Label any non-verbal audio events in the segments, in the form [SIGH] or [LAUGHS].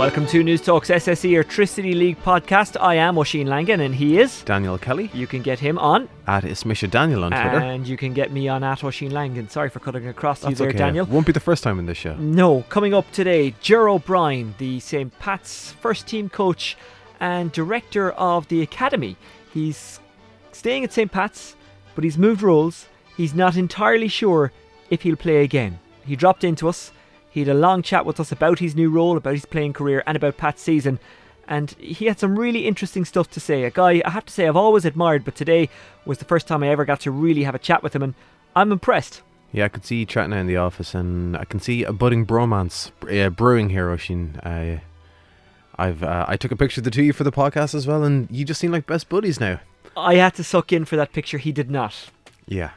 Welcome to Newstalk's SSE Electricity League podcast. I am Oisin Langan and he is Daniel Kelly. You can get him on at Ismisha Daniel on Twitter. And you can get me on at Oisin Langan. Sorry for cutting across That's you there, okay. Daniel. Won't be the first time in this show. No. Coming up today, Ger O'Brien, the St. Pat's first team coach and director of the academy. He's staying at St. Pat's, but he's moved roles. He's not entirely sure if he'll play again. He dropped into us he had a long chat with us about his new role, about his playing career, and about Pat's season. And he had some really interesting stuff to say. A guy I have to say I've always admired, but today was the first time I ever got to really have a chat with him, and I'm impressed. Yeah, I could see you chatting in the office, and I can see a budding bromance uh, brewing here, Oisin. Uh, I've uh, I took a picture of the two of you for the podcast as well, and you just seem like best buddies now. I had to suck in for that picture. He did not. Yeah.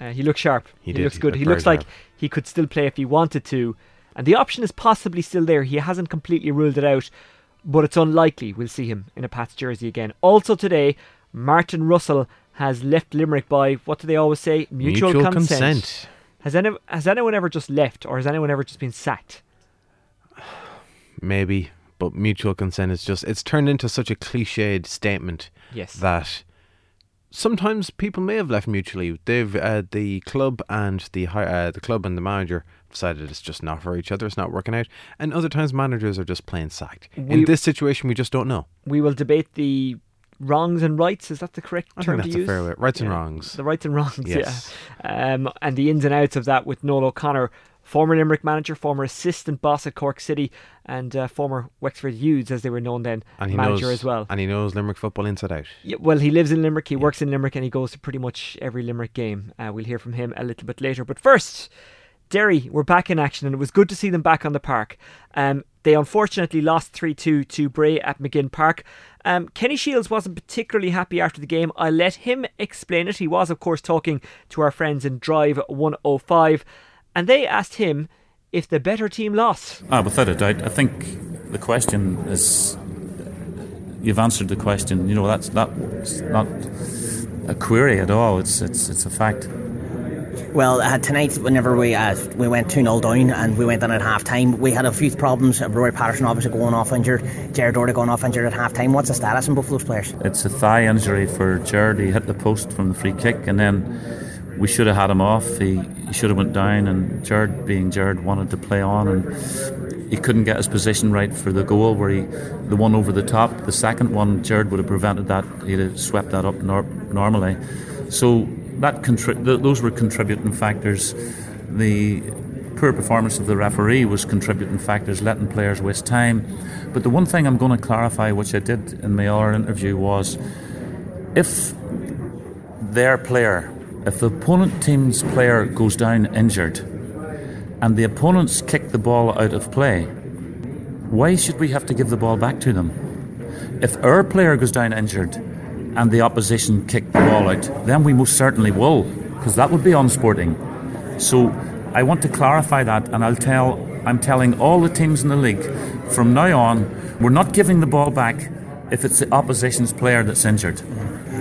Uh, he looks sharp. He, he did. looks he good. He looks like sharp. he could still play if he wanted to. And the option is possibly still there. He hasn't completely ruled it out, but it's unlikely we'll see him in a Pats jersey again. Also today, Martin Russell has left Limerick by what do they always say? Mutual, Mutual consent. consent. Has any has anyone ever just left, or has anyone ever just been sacked? [SIGHS] Maybe, but mutual consent is just it's turned into such a cliched statement Yes. that sometimes people may have left mutually. They've uh, the club and the uh, the club and the manager decided it's just not for each other. It's not working out, and other times managers are just plain sacked. We- In this situation, we just don't know. we will debate the wrongs and rights. Is that the correct I term think that's to a use? fair way. Rights and wrongs. The rights and wrongs, Yes. yeah. Um, and the ins and outs of that with Noel O'Connor, former Limerick manager, former assistant boss at Cork City, and uh, former Wexford Youths, as they were known then, and he manager knows, as well. And he knows Limerick football inside out. Yeah, well, he lives in Limerick, he works in Limerick, and he goes to pretty much every Limerick game. Uh, we'll hear from him a little bit later. But first, Derry were back in action, and it was good to see them back on the park. Um, they unfortunately lost 3 2 to Bray at Maginn Park. Um, Kenny Shiels wasn't particularly happy after the game. I let him explain it. He was, of course, talking to our friends in Drive 105, and they asked him if the better team lost. Ah, without a doubt. I think the question is you've answered the question. You know, that's not not a query at all. It's it's it's a fact. Well, uh, tonight, whenever we uh, we went 2 0 down and we went in at half time, we had a few problems. Rory Patterson obviously going off injured, Gerard Doherty going off injured at half time. What's the status in both those players? It's a thigh injury for Gerard. He hit the post from the free kick, and then we should have had him off. He, he should have went down, and Gerard, being Gerard, wanted to play on, and he couldn't get his position right for the goal where he, the one over the top. The second one, Gerard would have prevented that. He'd have swept that up nor- normally. So that contri- th- those were contributing factors. The poor performance of the referee was contributing factors, letting players waste time. But the one thing I'm going to clarify, which I did in my other interview, was if their player, if the opponent team's player goes down injured, and the opponents kick the ball out of play, why should we have to give the ball back to them? If our player goes down injured and the opposition kick the ball out, then we most certainly will, because that would be unsporting. So I want to clarify that, and I'll tell I'm telling all the teams in the league from now on, we're not giving the ball back if it's the opposition's player that's injured.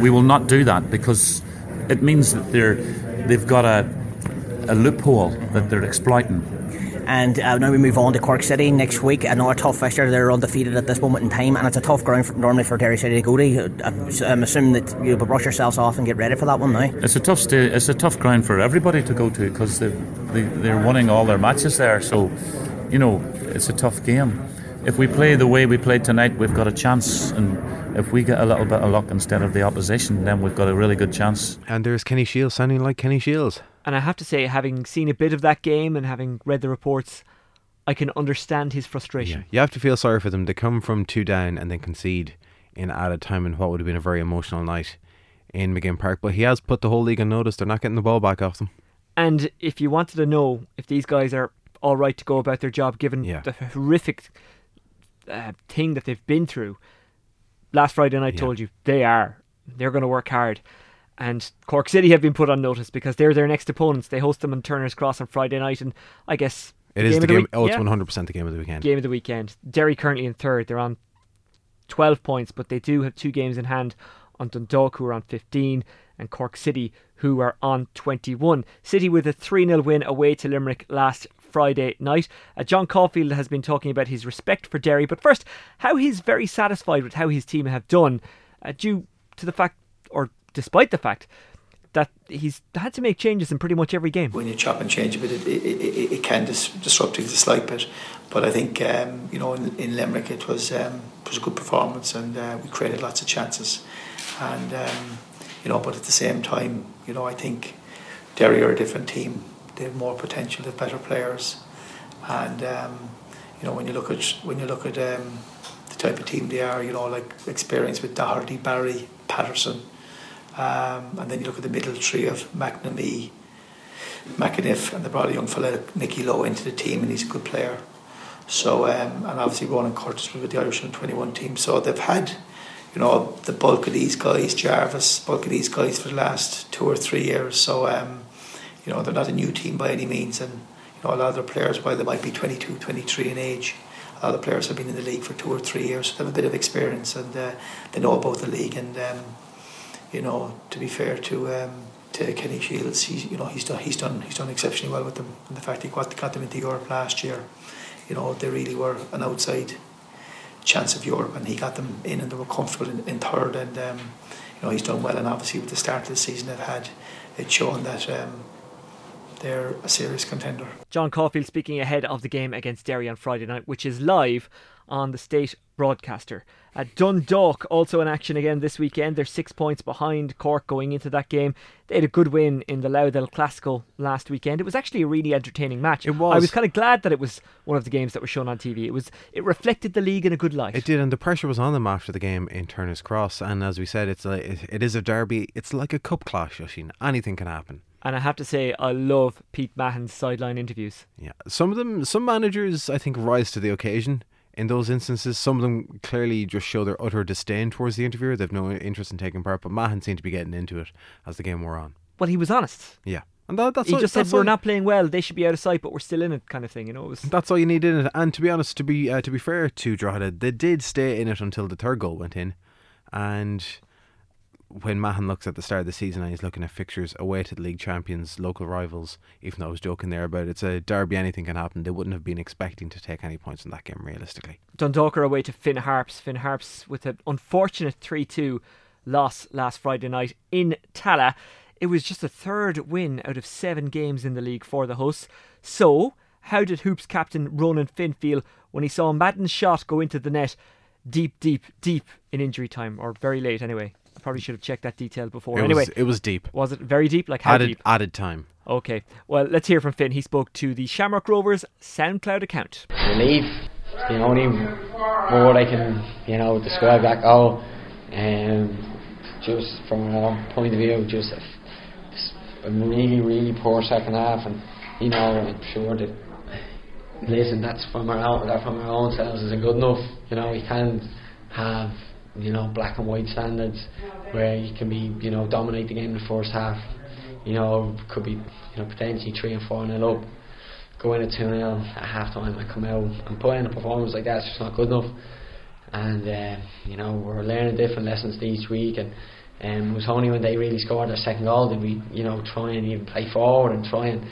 We will not do that because it means that they're they've got a a loophole that they're exploiting. And uh, now we move on to Cork City next week. Another tough fixture. They're undefeated at this moment in time, and it's a tough ground for, normally for Derry City to go to. I'm, I'm assuming that you will brush yourselves off and get ready for that one now. It's a tough sta- it's a tough ground for everybody to go to because they they're winning all their matches there. So, you know, it's a tough game. If we play the way we played tonight, we've got a chance, and if we get a little bit of luck instead of the opposition, then we've got a really good chance. And there's Kenny Shiels sounding like Kenny Shiels. And I have to say, having seen a bit of that game and having read the reports, I can understand his frustration. Yeah, you have to feel sorry for them. They come from two down and then concede in added time in what would have been a very emotional night in Maginn Park. But he has put the whole league on notice. They're not getting the ball back off them. And if you wanted to know if these guys are all right to go about their job, given Yeah. the horrific uh, thing that they've been through, last Friday night Yeah. told you they are. They're going to work hard. And Cork City have been put on notice because they're their next opponents. They host them in Turner's Cross on Friday night, and I guess It is game the the game. week- oh, it's one hundred percent the game of the weekend. game of the weekend. Derry currently in third. They're on 12 points, but they do have two games in hand on Dundalk, who are on 15, and Cork City, who are on 21. City with a 3 0 win away to Limerick last Friday night. Uh, John Caulfield has been talking about his respect for Derry, but first, how he's very satisfied with how his team have done, uh, due to the fact, or despite the fact, that he's had to make changes in pretty much every game. When you chop and change a bit, it, it, it, it can dis- disrupt things a slight bit. But I think um, you know in, in, Limerick it was um, it was a good performance and uh, we created lots of chances. And um, you know, but at the same time, you know, I think Derry are a different team. They have more potential. They have better players. And um, you know, when you look at when you look at um, the type of team they are, you know, like experience with Doherty, Barry, Patterson. Um, and then you look at the middle tree of McNamee, McEneff, and they brought a young fella, Nicky Low, into the team, and he's a good player. So, um, and obviously Ronan Curtis with the Irish 21 team. So they've had, you know, the bulk of these guys, Jarvis, bulk of these guys for the last two or three years. So, um, you know, they're not a new team by any means. And, you know, a lot of their players, while they might be 22, 23 in age, a lot of the players have been in the league for two or three years. So they have a bit of experience and uh, they know about the league. And, um, you know, to be fair to um, to Kenny Shiels, he's you know he's done he's done he's done exceptionally well with them, and the fact he got got them into Europe last year, you know, they really were an outside chance of Europe, and he got them in, and they were comfortable in, in third, and um, you know he's done well, and obviously with the start of the season they've had, it's shown that. Um, they're a serious contender. John Caulfield speaking ahead of the game against Derry on Friday night, which is live on the state broadcaster. Uh, Dundalk also in action again this weekend. They're six points behind Cork going into that game. They had a good win in the Louth El Clasico last weekend. It was actually a really entertaining match. It was. I was kind of glad that it was one of the games that was shown on TV. It was. It reflected the league in a good light. It did, and the pressure was on them after the game in Turner's Cross. And as we said, it's a, it, it is a derby. It's like a cup clash, Oisín. Anything can happen. And I have to say, I love Pete Mahon's sideline interviews. Yeah, some of them, some managers, I think, rise to the occasion in those instances. Some of them clearly just show their utter disdain towards the interviewer. They've no interest in taking part. But Mahon seemed to be getting into it as the game wore on. Well, he was honest. Yeah. And that, that's he all, just said we're not playing well. They should be out of sight, but we're still in it, kind of thing. You know, was that's all you need in it. And to be honest, to be uh, to be fair to Drogheda, they did stay in it until the third goal went in, and when Mahon looks at the start of the season and he's looking at fixtures away to the league champions, local rivals, even though I was joking there about it's a derby, anything can happen. They wouldn't have been expecting to take any points in that game realistically. Dundalk are away to Finn Harps. Finn Harps with an unfortunate 3 2 loss last Friday night in Tallaght. It was just a third win out of seven games in the league for the hosts. So, how did Hoops captain Ronan Finn feel when he saw Madden's shot go into the net deep, deep, deep in injury time, or very late anyway? I probably should have checked that detail before. It anyway, was, it was deep. Was it very deep? Like how added, deep? Added time. Okay. Well, let's hear from Finn. He spoke to the Shamrock Rovers SoundCloud account. Relief. The only word I can, you know, describe that goal. Um, just from our point of view, just a, a really, really poor second half, and you know, I'm sure that. Listen, that's from our own, that from our own selves isn't good enough. You know, we can't have you know, black and white standards where you can be, you know, dominate the game in the first half. You know, could be, you know, potentially three and four nil up, go in two nil at half time and come out and put in a performance like that's just not good enough. And uh, you know, we're learning different lessons each week and um, it was only when they really scored their second goal did we, you know, try and even play forward and try and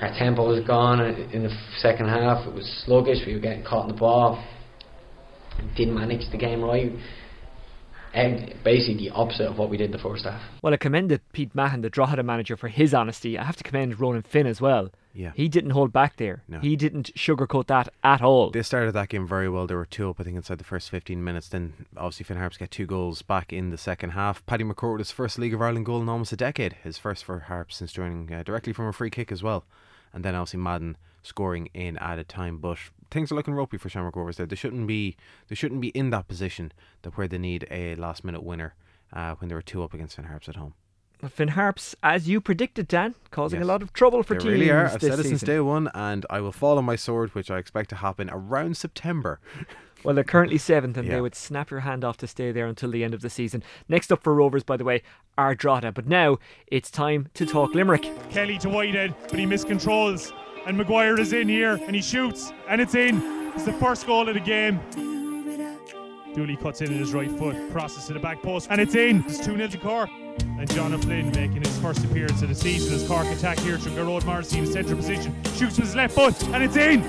our tempo was gone in the second half. It was sluggish. We were getting caught in the ball. Didn't manage the game right and basically the opposite of what we did the first half. Well, I commended Pete Mahon, the Drogheda manager, for his honesty. I have to commend Ronan Finn as well. Yeah. He didn't hold back there. No. He didn't sugarcoat that at all. They started that game very well. They were two up, I think, inside the first 15 minutes. Then, obviously, Finn Harps get two goals back in the second half. Paddy McCourt with his first League of Ireland goal in almost a decade. His first for Harps since joining uh, directly from a free kick as well. And then, obviously, Madden scoring in added time. But things are looking ropey for Shamrock Rovers there. They shouldn't be they shouldn't be in that position that where they need a last minute winner uh, when they were two up against Finn Harps at home. Finn Harps, as you predicted, Dan, causing Yes. a lot of trouble for they teams. really are. I've this said it since day one, and I will fall on my sword, which I expect to happen around September. [LAUGHS] Well, they're currently seventh, and Yeah. they would snap your hand off to stay there until the end of the season. Next up for Rovers, by the way, are Drogheda. But now it's time to talk Limerick. Kelly to Whitehead, but he miscontrols. And Maguire is in here and he shoots and it's in. It's the first goal of the game. Dooley cuts in at his right foot, crosses to the back post, and it's in. It's 2 0 to Cork. And John O'Flynn making his first appearance of the season as Cork attack here from Gearóid Morrissey in the central position. Shoots with his left foot and it's in!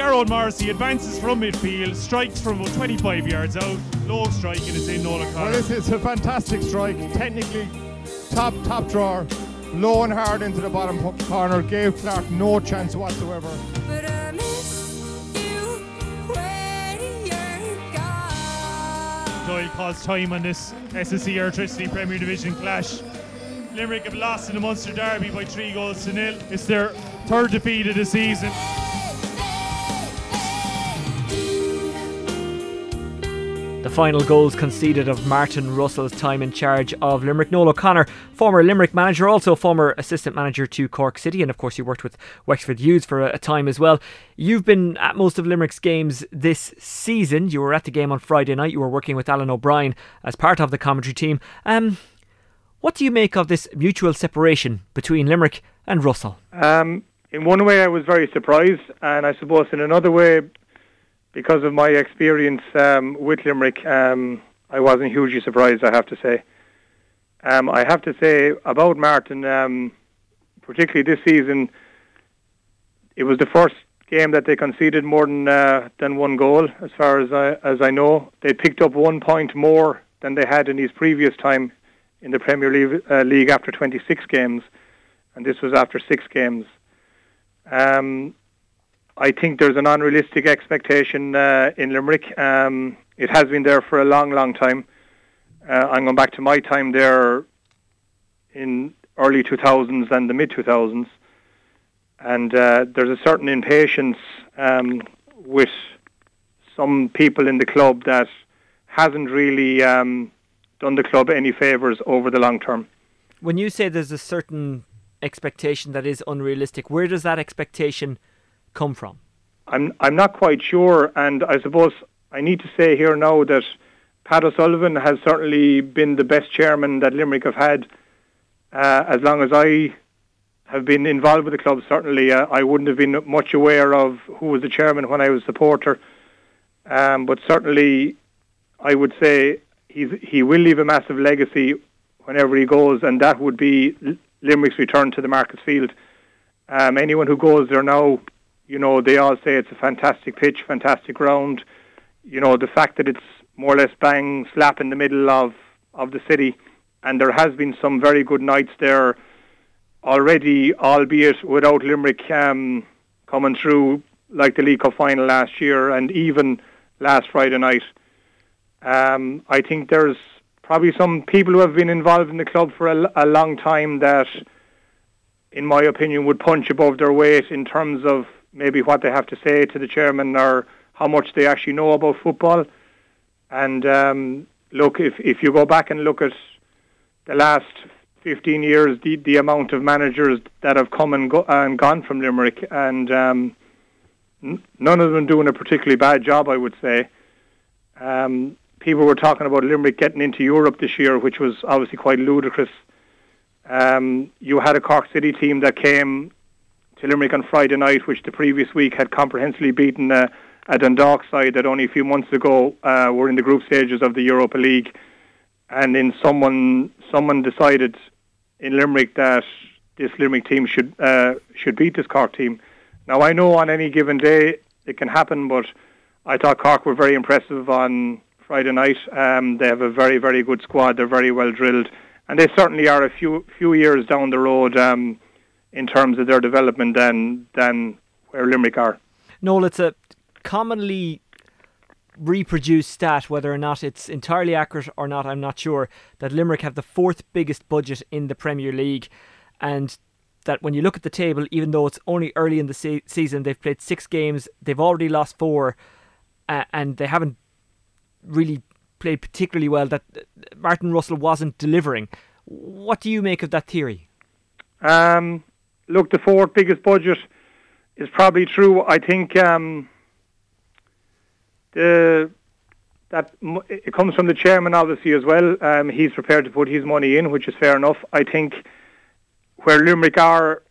Gearóid Morrissey advances from midfield, strikes from about 25 yards out, low strike and it's in Nolan Well, this is a fantastic strike. Technically, top top drawer, low and hard into the bottom corner. Gave Clark no chance whatsoever. Doyle calls time on this SSE Electricity Premier Division clash. Limerick have lost in the Munster Derby by three goals to nil. It's their third defeat of the season. The final goals conceded of Martin Russell's time in charge of Limerick. Noel O'Connor, former Limerick manager, also former assistant manager to Cork City, and of course, you worked with Wexford Youths for a, a time as well. You've been at most of Limerick's games this season. You were at the game on Friday night. You were working with Alan O'Brien as part of the commentary team. Um, what do you make of this mutual separation between Limerick and Russell? Um, in one way, I was very surprised, and I suppose in another way, because of my experience um, with Limerick, um, I wasn't hugely surprised. I have to say. Um, I have to say about Martin, um, particularly this season, it was the first game that they conceded more than uh, than one goal, as far as I as I know. They picked up one point more than they had in his previous time in the Premier League, uh, League after 26 games, and this was after six games. Um, I think there's an unrealistic expectation uh, in Limerick. Um, it has been there for a long, long time. Uh, I'm going back to my time there in early 2000s and the mid 2000s, and uh, there's a certain impatience um, with some people in the club that hasn't really um, done the club any favours over the long term. When you say there's a certain expectation that is unrealistic, where does that expectation come from? I'm I'm not quite sure, and I suppose I need to say here now that Pat O'Sullivan has certainly been the best chairman that Limerick have had. Uh, as long as I have been involved with the club, certainly uh, I wouldn't have been much aware of who was the chairman when I was a supporter. Um, but certainly, I would say he's, he will leave a massive legacy whenever he goes, and that would be Limerick's return to the Markets Field. Um, anyone who goes there now you know, they all say it's a fantastic pitch, fantastic ground. You know, the fact that it's more or less bang slap in the middle of, of the city, and there has been some very good nights there already, albeit without Limerick um, coming through like the League Cup final last year and even last Friday night. Um, I think there's probably some people who have been involved in the club for a, a long time that, in my opinion, would punch above their weight in terms of maybe what they have to say to the chairman or how much they actually know about football. And um, look, if if you go back and look at the last 15 years, the, the amount of managers that have come and, go, and gone from Limerick, and um, n- none of them doing a particularly bad job, I would say. Um, people were talking about Limerick getting into Europe this year, which was obviously quite ludicrous. Um, you had a Cork City team that came Limerick on Friday night, which the previous week had comprehensively beaten uh, a Dundalk side that only a few months ago uh, were in the group stages of the Europa League. And then someone someone decided in Limerick that this Limerick team should uh, should beat this Cork team. Now I know on any given day it can happen, but I thought Cork were very impressive on Friday night. Um, they have a very very good squad. They're very well drilled, and they certainly are a few few years down the road. Um, in terms of their development than than where Limerick are. Noel, it's a commonly reproduced stat, whether or not it's entirely accurate or not, I'm not sure, that Limerick have the fourth biggest budget in the Premier League. And that when you look at the table, even though it's only early in the se- season, they've played six games, they've already lost four, uh, and they haven't really played particularly well, that Martin Russell wasn't delivering. What do you make of that theory? Um, look, the fourth biggest budget is probably true. I think um, the that it comes from the chairman obviously as well. Um, he's prepared to put his money in, which is fair enough. I think where Limerick are,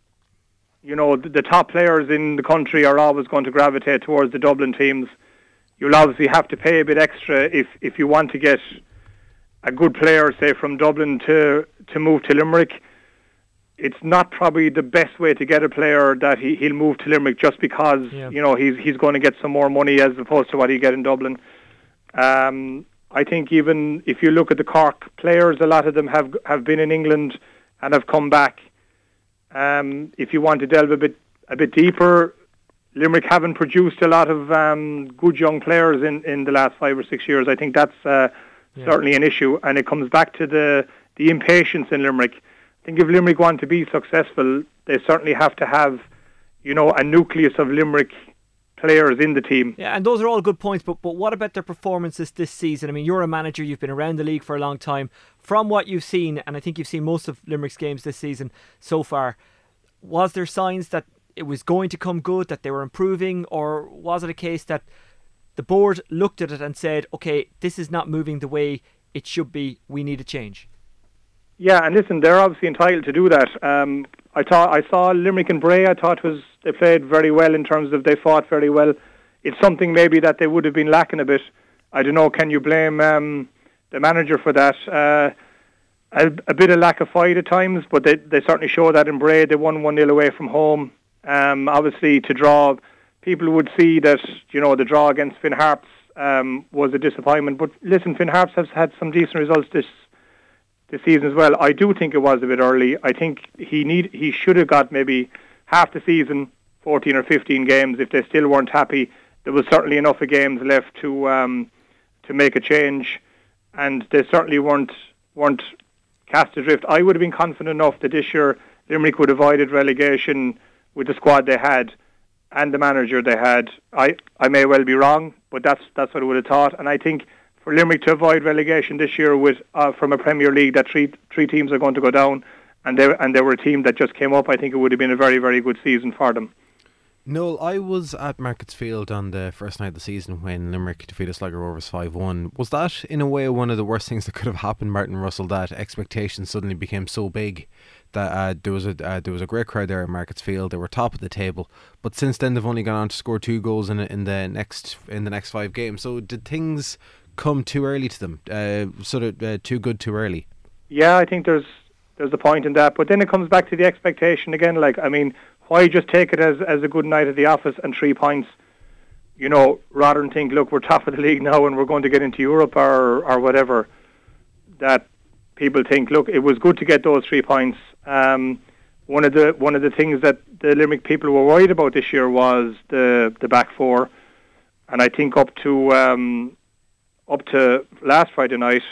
you know, the, the top players in the country are always going to gravitate towards the Dublin teams. You'll obviously have to pay a bit extra if if you want to get a good player, say from Dublin to to move to Limerick, it's not probably the best way to get a player that he he'll move to Limerick just because Yeah. you know he's he's going to get some more money as opposed to what he get in Dublin. Um, I think even if you look at the Cork players, a lot of them have have been in England and have come back. Um, if you want to delve a bit a bit deeper, Limerick haven't produced a lot of um, good young players in, in the last five or six years. I think that's uh, Yeah. certainly an issue, and it comes back to the the impatience in Limerick. Think if Limerick want to be successful, they certainly have to have, you know, a nucleus of Limerick players in the team. Yeah, and those are all good points. But but what about their performances this season? I mean, you're a manager. You've been around the league for a long time. From what you've seen, and I think you've seen most of Limerick's games this season so far, was there signs that it was going to come good, that they were improving, or was it a case that the board looked at it and said, "Okay, this is not moving the way it should be. We need a change." Yeah, and listen, they're obviously entitled to do that. Um, I thought I saw Limerick and Bray. I thought was they played very well in terms of they fought very well. It's something maybe that they would have been lacking a bit. I don't know. Can you blame um, the manager for that? Uh, a, a bit of lack of fight at times, but they they certainly show that in Bray. They won one 0 away from home. Um, obviously, to draw, people would see that you know the draw against Finn Harps um, was a disappointment. But listen, Finn Harps has had some decent results this this season as well. I do think it was a bit early. I think he need he should have got maybe half the season, 14 or 15 games. If they still weren't happy, there was certainly enough of games left to um, to make a change, and they certainly weren't weren't cast adrift. I would have been confident enough that this year Limerick would have avoided relegation with the squad they had and the manager they had. I, I may well be wrong, but that's that's what I would have thought. And I think for Limerick to avoid relegation this year with uh, from a Premier League that three three teams are going to go down, and they and they were a team that just came up. I think it would have been a very very good season for them. Noel, I was at Markets Field on the first night of the season when Limerick defeated Sligo Rovers 5 1. Was that, in a way, one of the worst things that could have happened, Martin Russell, that expectations suddenly became so big that uh, there was a uh, there was a great crowd there at Markets Field. They were top of the table, but since then they've only gone on to score two goals in in the next in the next five games. So did things come too early to them? Uh, sort of uh, too good too early. Yeah, I think there's there's a point in that, but then it comes back to the expectation again. Like, I mean, why just take it as as a good night at the office and three points? You know, rather than think, look, we're top of the league now and we're going to get into Europe or or whatever. That people think, look, it was good to get those three points. Um, one of the one of the things that the Limerick people were worried about this year was the the back four, and I think up to um, up to last Friday night,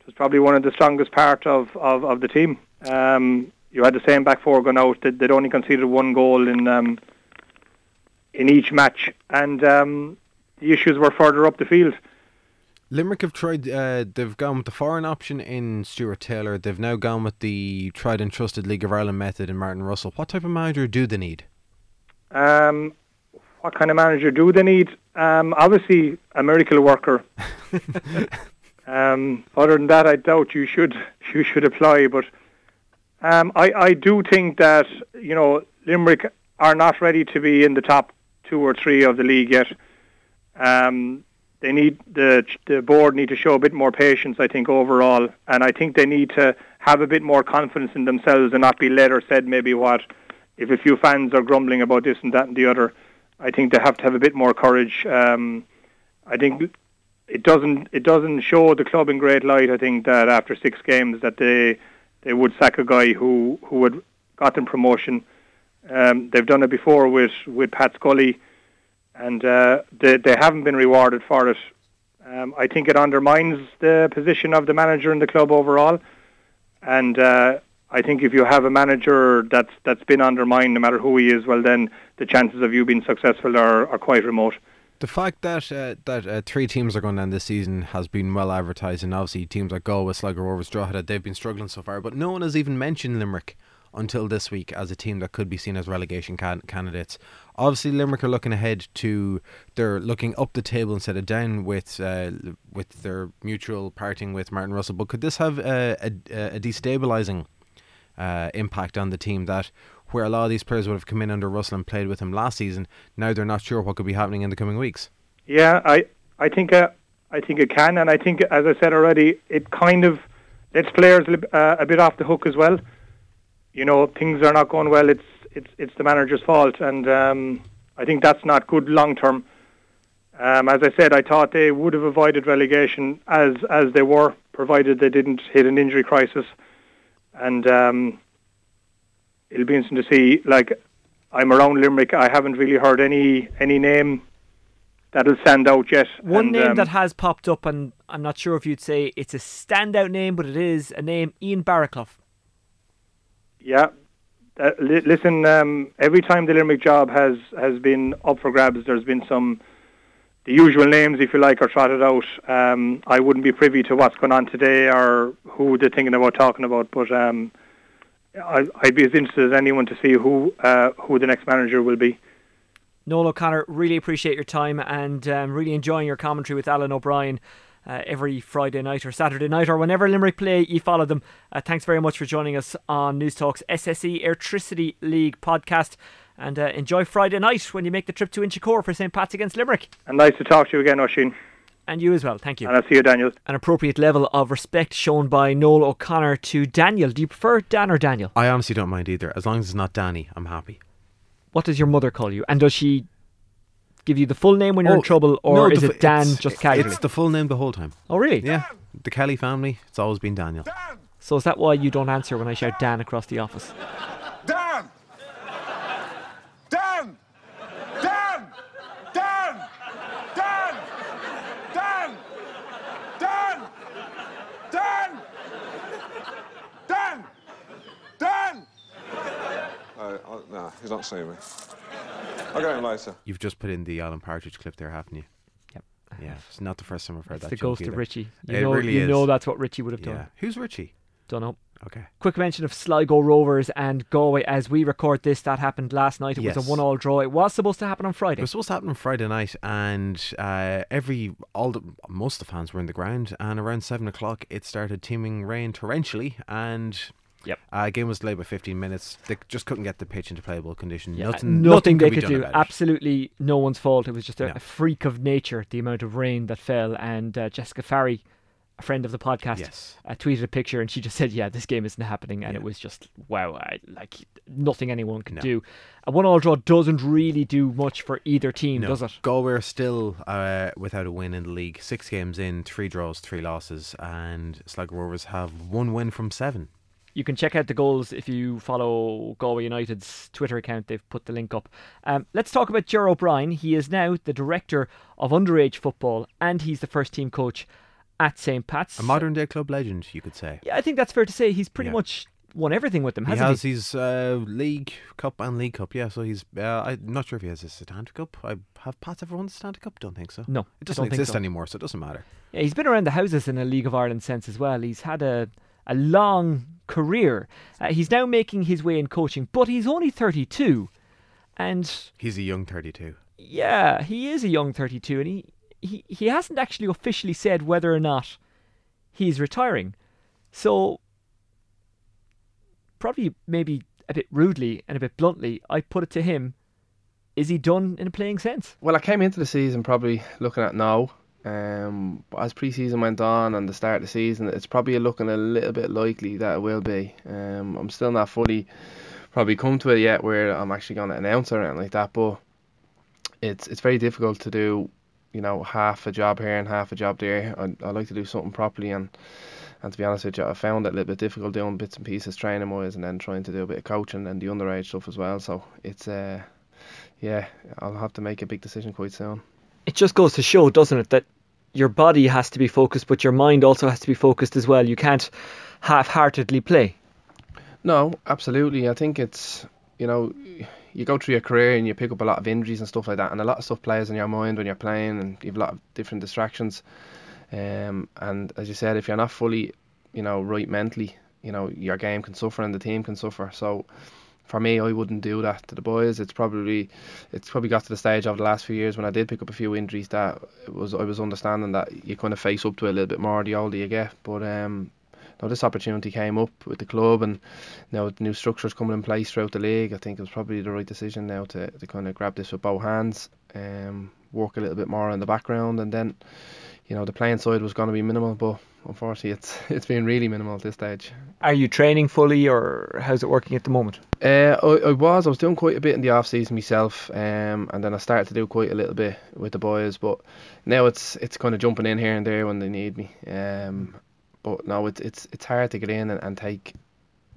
it was probably one of the strongest part of, of, of the team. Um, you had the same back four going out. They'd, they'd only conceded one goal in um, in each match, and um, the issues were further up the field. Limerick have tried. Uh, they've gone with the foreign option in Stuart Taylor. They've now gone with the tried and trusted League of Ireland method in Martin Russell. What type of manager do they need? Um, what kind of manager do they need? Um, obviously, a miracle worker. [LAUGHS] um, other than that, I doubt you should [LAUGHS] you should apply. But um, I I do think that you know Limerick are not ready to be in the top two or three of the league yet. Um, they need the the board need to show a bit more patience, I think, overall, and I think they need to have a bit more confidence in themselves and not be led or said maybe what if a few fans are grumbling about this and that and the other. I think they have to have a bit more courage. Um, I think it doesn't it doesn't show the club in great light. I think that after six games that they they would sack a guy who who had got them promotion. Um, they've done it before with with Pat Scully, and uh, they they haven't been rewarded for it. Um, I think it undermines the position of the manager in the club overall, and uh, I think if you have a manager that's that's been undermined, no matter who he is, well then the chances of you being successful are, are quite remote. The fact that uh, that uh, three teams are going down this season has been well advertised, and obviously teams like Galway, Sligo Rovers, Drogheda, they've been struggling so far. But no one has even mentioned Limerick until this week as a team that could be seen as relegation can- candidates. Obviously, Limerick are looking ahead to they're looking up the table instead of down with uh, with their mutual parting with Martin Russell. But could this have a, a, a destabilising uh, impact on the team that where a lot of these players would have come in under Russell and played with him last season, now they're not sure what could be happening in the coming weeks. Yeah, I I think uh, I think it can, and I think, as I said already, it kind of lets players uh, a bit off the hook as well. You know, things are not going well. It's it's it's the manager's fault, and um, I think that's not good long term. Um, as I said, I thought they would have avoided relegation as as they were, provided they didn't hit an injury crisis. And um, it'll be interesting to see. Like, I'm around Limerick. I haven't really heard any any name that'll stand out yet. One and, name um, that has popped up, and I'm not sure if you'd say it's a standout name, but it is a name, Ian Barraclough. Yeah. Uh, li- listen, um, every time the Limerick job has, has been up for grabs, there's been some, the usual names, if you like, are trotted out. Um, I wouldn't be privy to what's going on today or who they're thinking about talking about, but um, I, I'd be as interested as anyone to see who uh, who the next manager will be. Noel O'Connor, really appreciate your time and um, really enjoying your commentary with Alan O'Brien. Uh, every Friday night or Saturday night or whenever Limerick play, you follow them. Uh, thanks very much for joining us on Newstalk's SSE Electricity League podcast. And uh, enjoy Friday night when you make the trip to Inchicore for St. Pat's against Limerick. And nice to talk to you again, Oisin. And you as well. Thank you. And I'll see you, Daniel. An appropriate level of respect shown by Noel O'Connor to Daniel. Do you prefer Dan or Daniel? I honestly don't mind either. As long as it's not Danny, I'm happy. What does your mother call you? And does she give you the full name when you're Oh, in trouble, or no, is the it Dan it's- just casually? It's the full name the whole time. oh, really? Yeah. The Kelly family, it's always been Daniel. So is that why you don't answer when I shout Dan across the office? No, he's not seeing me. I'll get him later. You've just put in the Alan Partridge clip there, haven't you? Yep. Yeah, it's not the first time I've heard It's that. the joke ghost of. Richie. You It know, really you is. know that's what Richie would have done. Yeah. Who's Richie? Don't know. Okay. Quick mention of Sligo Rovers and Galway as we record this. That happened last night. It was a one-all draw. It was supposed to happen on Friday. It was supposed to happen on Friday night, and uh, every all the most of the fans were in the ground. And around seven o'clock, it started teeming rain torrentially, and Yep. uh, game was delayed by fifteen minutes. They just couldn't get the pitch into playable condition. Yeah, nothing, nothing, they could do. Absolutely no one's fault. It was just a, No. a freak of nature, the amount of rain that fell. And uh, Jessica Farry, a friend of the podcast, Yes. uh, tweeted a picture and she just [LAUGHS] said, "Yeah, this game isn't happening." And Yeah. it was just wow, I, like nothing anyone could No. do. A one-all draw doesn't really do much for either team, No. does it? Galway are still uh, without a win in the league. Six games in, three draws, three losses, and Sligo Rovers have one win from seven. You can check out the goals if you follow Galway United's Twitter account. They've put the link up. Um, let's talk about Ger O'Brien. He is now the director of underage football, and he's the first team coach at St. Pat's. A modern day club legend, you could say. Yeah, I think that's fair to say. He's pretty Yeah. much won everything with them, He has he? his uh, league cup and league cup, yeah. So he's. Uh, I'm not sure if he has a Stanley Cup. I have Pat's ever won the Stanley Cup? Don't think so. No, it doesn't exist so. anymore, so it doesn't matter. Yeah, he's been around the houses in a League of Ireland sense as well. He's had a a long career. Uh, he's now making his way in coaching, but he's only 32, and He's a young 32. yeah, he is a young 32, and he he, he hasn't actually officially said whether or not he's retiring. So probably maybe a bit rudely and a bit bluntly, I put it to him: Is he done in a playing sense? Well, I came into the season probably looking at no. Um, but as pre-season went on and the start of the season, it's probably looking a little bit likely that it will be. Um, I'm still not fully probably come to it yet where I'm actually going to announce or anything like that. But it's it's very difficult to do, you know, half a job here and half a job there. I, I like to do something properly and. And to be honest with you, I found it a little bit difficult doing bits and pieces training wise and then trying to do a bit of coaching and the underage stuff as well. So it's uh yeah, I'll have to make a big decision quite soon. It just goes to show, doesn't it, that your body has to be focused, but your mind also has to be focused as well. You can't half-heartedly play. No, absolutely. I think it's you know you go through your career and you pick up a lot of injuries and stuff like that, and a lot of stuff plays in your mind when you're playing, and you have a lot of different distractions. Um, and as you said, if you're not fully, you know, right mentally, you know, your game can suffer and the team can suffer. So for me, I wouldn't do that to the boys. It's probably it's probably got to the stage over the last few years when I did pick up a few injuries that was I was understanding that you kind of face up to it a little bit more the older you get. But um, no, this opportunity came up with the club and now with new structures coming in place throughout the league. I think it was probably the right decision now to, to kind of grab this with both hands, um, work a little bit more in the background, and then you know, the playing side was going to be minimal, but unfortunately, it's [LAUGHS] it's been really minimal at this stage. Are you training fully, or how's it working at the moment? Uh, I, I was I was doing quite a bit in the off season myself, um, and then I started to do quite a little bit with the boys. But now it's it's kind of jumping in here and there when they need me. Um, but no, it's it's it's hard to get in and, and take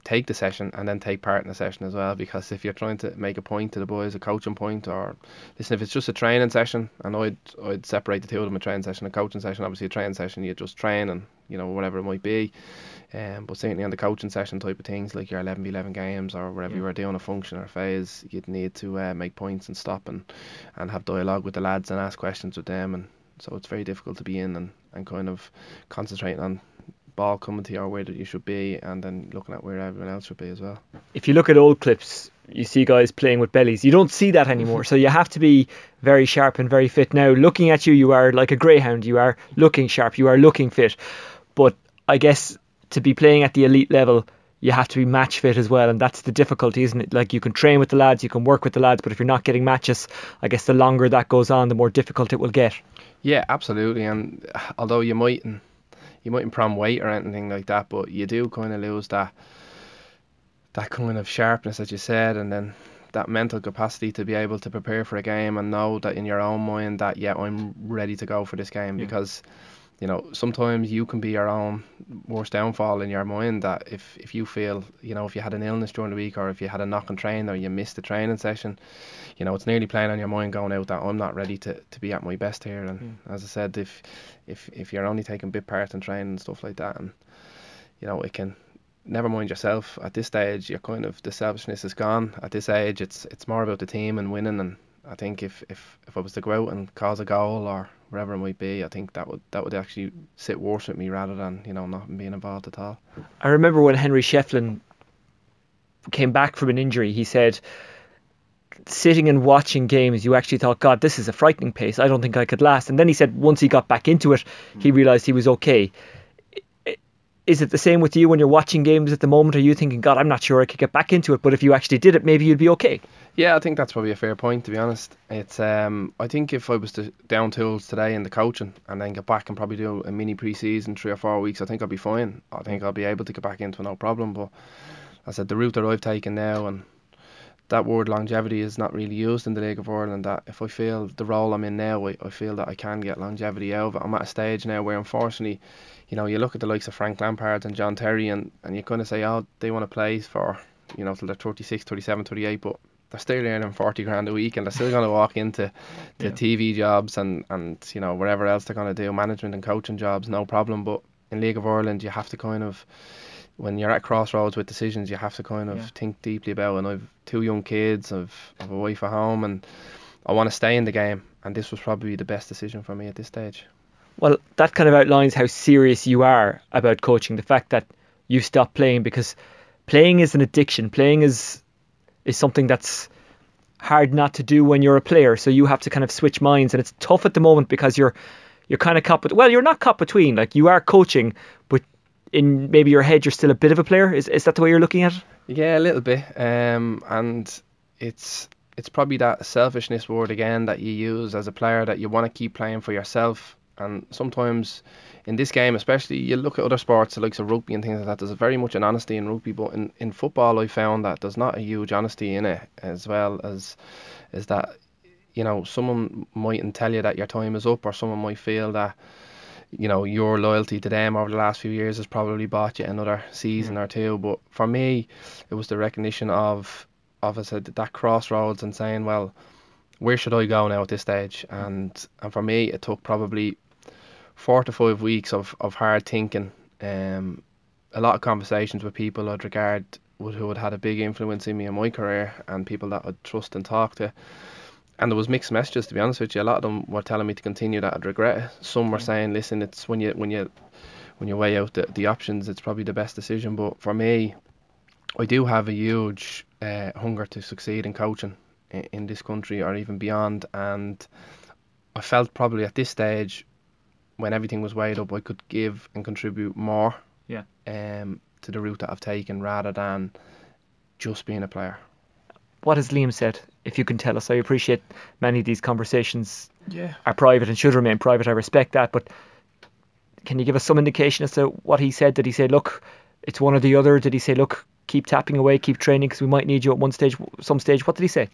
take the session and then take part in the session as well because if you're trying to make a point to the boys, a coaching point, or listen, if it's just a training session, and I'd I'd separate the two of them a training session, a coaching session. Obviously, a training session you just train and you know whatever it might be. Um, but certainly on the coaching session type of things like your 11 v 11 games or wherever yeah. you were doing a function or phase, you'd need to uh, make points and stop and and have dialogue with the lads and ask questions with them and so it's very difficult to be in and, and kind of concentrating on ball coming to your way that you should be, and then looking at where everyone else should be as well. If you look at old clips, you see guys playing with bellies. You don't see that anymore. [LAUGHS] so you have to be very sharp and very fit. Now, looking at you, you are like a greyhound. You are looking sharp. You are looking fit. But I guess to be playing at the elite level, you have to be match fit as well, and that's the difficulty, isn't it? Like you can train with the lads, you can work with the lads, but if you're not getting matches, I guess the longer that goes on, the more difficult it will get. Yeah, absolutely. And uh, although you might you mightn't prom weight or anything like that, but you do kind of lose that that kind of sharpness that you said, and then that mental capacity to be able to prepare for a game and know that in your own mind that yeah I'm ready to go for this game yeah. because you know sometimes you can be your own worst downfall in your mind that if if you feel you know if you had an illness during the week or if you had a knock on train or you missed a training session you know it's nearly playing on your mind going out that I'm not ready to, to be at my best here. And mm. as I said if if if you're only taking bit part in training and stuff like that and you know it can never mind yourself at this stage you're kind of the selfishness is gone. At this age it's it's more about the team and winning. And I think if, if, if I was to go out and cause a goal or wherever it might be, I think that would that would actually sit worse with me rather than you know not being involved at all. I remember when Henry Shefflin came back from an injury, he said sitting and watching games, you actually thought, God, this is a frightening pace. I don't think I could last. And then he said once he got back into it, he hmm. realised he was okay. Is it the same with you when you're watching games at the moment? Are you thinking, God, I'm not sure I could get back into it, but if you actually did it, maybe you'd be okay? Yeah, I think that's probably a fair point to be honest. It's um, I think if I was to down tools today in the coaching and then get back and probably do a mini pre-season three or four weeks, I think I'll be fine. I think I'll be able to get back into no problem. But I said the route that I've taken now and that word longevity is not really used in the League of Ireland. That if I feel the role I'm in now, I, I feel that I can get longevity out of it. I'm at a stage now where unfortunately, you know, you look at the likes of Frank Lampard and John Terry and, and you kind of say, oh, they want to play for, you know, till they're 36, 37, 38, but they're still earning 40 grand a week and they're still going to walk into [LAUGHS] the yeah. TV jobs and, and, you know, whatever else they're going to do, management and coaching jobs, no problem. But in League of Ireland, you have to kind of when you're at crossroads with decisions, you have to kind of yeah. think deeply about. And I've two young kids, I've, I've a wife at home, and I want to stay in the game. And this was probably the best decision for me at this stage. Well, that kind of outlines how serious you are about coaching. The fact that you stop playing because playing is an addiction. Playing is is something that's hard not to do when you're a player. So you have to kind of switch minds, and it's tough at the moment because you're you're kind of caught. Well, you're not caught between. Like you are coaching, but in maybe your head you're still a bit of a player. Is is that the way you're looking at it? Yeah, a little bit. Um, and it's it's probably that selfishness word again that you use as a player that you want to keep playing for yourself. And sometimes in this game, especially, you look at other sports, the likes of rugby and things like that. There's very much an honesty in rugby, but in, in football, I found that there's not a huge honesty in it, as well as is that you know someone mightn't tell you that your time is up, or someone might feel that you know your loyalty to them over the last few years has probably bought you another season hmm. or two. But for me, it was the recognition of of I said that crossroads and saying, well, where should I go now at this stage? Hmm. And and for me, it took probably four to five weeks of, of hard thinking, um, a lot of conversations with people I'd regard would, who had had a big influence in me in my career and people that I'd trust and talk to and there was mixed messages to be honest with you. A lot of them were telling me to continue that I'd regret it. Some were saying, "Listen, it's when you when you when you weigh out the, the options, it's probably the best decision." But for me, I do have a huge uh, hunger to succeed in coaching in, in this country or even beyond, and I felt probably at this stage when everything was weighed up, I could give and contribute more. Yeah. Um, to the route that I've taken rather than just being a player what has Liam said? If you can tell us, I appreciate many of these conversations yeah. are private and should remain private. I respect that, but can you give us some indication as to what he said? Did he say, look, it's one or the other? Did he say, look, keep tapping away, keep training because we might need you at one stage, some stage? What did he say?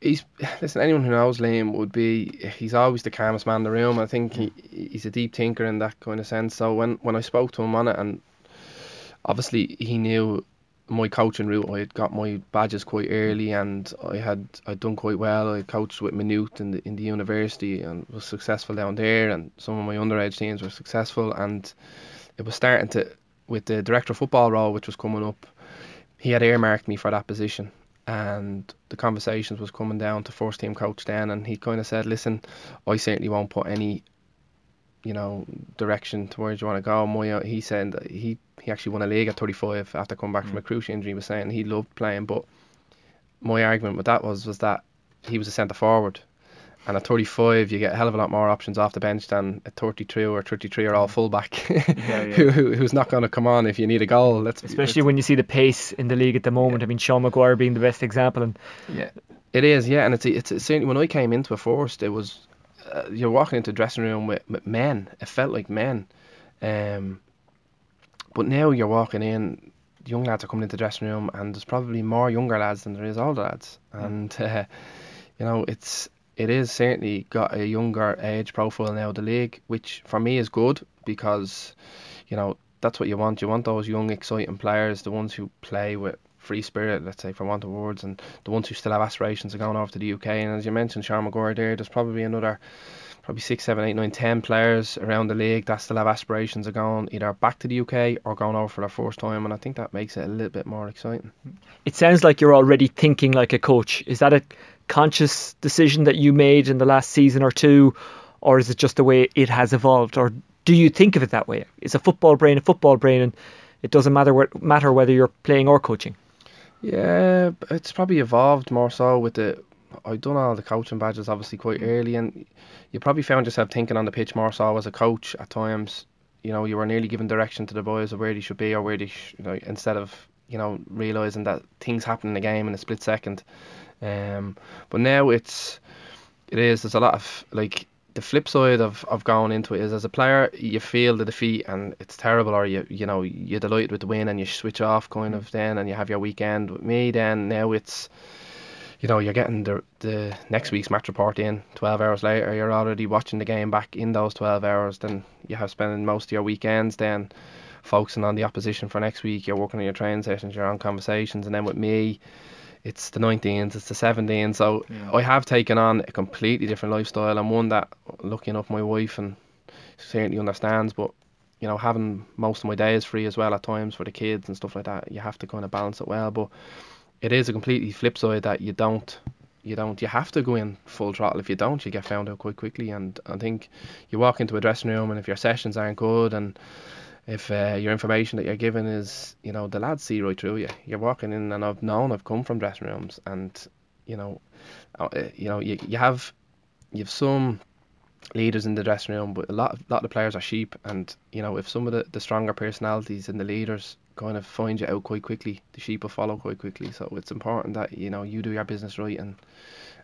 He's [SIGHS] listen. Anyone who knows Liam would be. He's always the calmest man in the room. I think he, he's a deep thinker in that kind of sense. So when when I spoke to him on it, and obviously he knew my coaching route. I had got my badges quite early, and I had I'd done quite well. I coached with Maynooth in the in the university and was successful down there, and some of my underage teams were successful. And it was starting to with the director of football role, which was coming up. He had earmarked me for that position, and the conversations was coming down to first team coach then, and he kind of said, "Listen, I certainly won't put any." You know, direction to where you want to go. My, he said that he he actually won a league at 35 after coming back mm. from a cruciate injury. He was saying he loved playing, but my argument with that was was that he was a centre forward, and at 35 you get a hell of a lot more options off the bench than a 32 or 33 year old fullback [LAUGHS] yeah, yeah. who, who's not going to come on if you need a goal. Let's especially when you see the pace in the league at the moment. Yeah. I mean, Sean Maguire being the best example, and yeah, it is. Yeah, and it's it's, it's certainly when I came into a forest, it was uh, you're walking into a dressing room with, with men. It felt like men. Um, but now you're walking in, young lads are coming into the dressing room, and there's probably more younger lads than there is older lads. And uh, you know, it's it is certainly got a younger age profile now. The league, which for me is good because you know that's what you want. You want those young, exciting players, the ones who play with free spirit, let's say, for want of words, and the ones who still have aspirations of going over to the UK. And as you mentioned, Sean Maguire there, there's probably another probably six, seven, eight, nine, ten players around the league that still have aspirations of going either back to the UK or going over for their first time, and I think that makes it a little bit more exciting. It sounds like you're already thinking like a coach. Is that a conscious decision that you made in the last season or two, or is it just the way it has evolved, or do you think of it that way? Is a football brain a football brain, and it doesn't matter what, matter whether you're playing or coaching? Yeah, it's probably evolved more so with the I'd done all the coaching badges obviously quite mm-hmm. early, and you probably found yourself thinking on the pitch more so as a coach at times. You know, you were nearly giving direction to the boys of where they should be or where they, sh- you know, instead of you know realizing that things happen in the game in a split second. Um, but now it's it is there's a lot of like the flip side of, of going into it is as a player you feel the defeat and it's terrible or you you know you're delighted with the win and you switch off kind of then and you have your weekend with me then now it's you know, you're getting the the next week's match report in 12 hours later. You're already watching the game back in those 12 hours. Then you have spending most of your weekends then focusing on the opposition for next week. You're working on your training sessions, you're on conversations, and then with me, it's the 19s, it's the 17s. So yeah. I have taken on a completely different lifestyle and one that, looking enough, my wife and certainly understands. But you know, having most of my days free as well at times for the kids and stuff like that, you have to kind of balance it well. But it is a completely flip side that you don't you don't you have to go in full throttle if you don't you get found out quite quickly and I think you walk into a dressing room and if your sessions aren't good and if uh, your information that you're given is you know the lads see right through you you're walking in and I've known I've come from dressing rooms and you know uh, you know you, you have you have some leaders in the dressing room but a lot of, lot of the players are sheep and you know if some of the, the stronger personalities and the leaders kind of find you out quite quickly. The sheep will follow quite quickly. So it's important that you know you do your business right and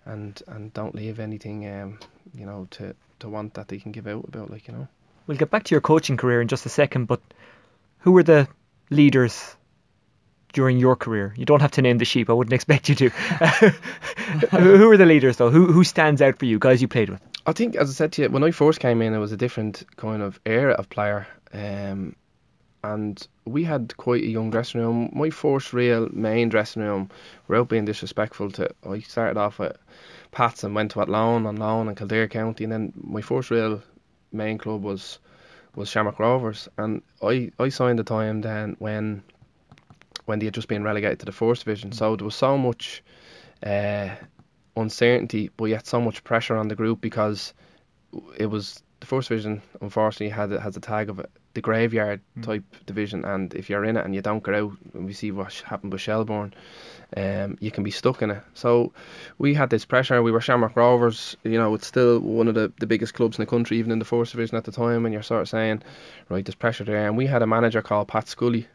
and and don't leave anything um you know to to want that they can give out about like you know. We'll get back to your coaching career in just a second, but who were the leaders during your career? You don't have to name the sheep. I wouldn't [LAUGHS] expect you to. [LAUGHS] who are the leaders though? Who who stands out for you? Guys you played with? I think, as I said to you, when I first came in, it was a different kind of era of player. Um, and we had quite a young dressing room. My first real main dressing room, without being disrespectful to, I started off at Pats and went to Athlone on loan in Kildare County, and then my first real main club was was Shamrock Rovers, and I I signed the time then when when they had just been relegated to the first division. So there was so much uh, uncertainty, but yet so much pressure on the group because it was the first division. Unfortunately, had has a tag of the graveyard mm. type division, and if you're in it and you don't get out, and we see what happened with Shelbourne, um, you can be stuck in it. So we had this pressure. We were Shamrock Rovers, you know, it's still one of the, the biggest clubs in the country, even in the first division at the time, and you're sort of saying, right, there's pressure there. And we had a manager called Pat Scully,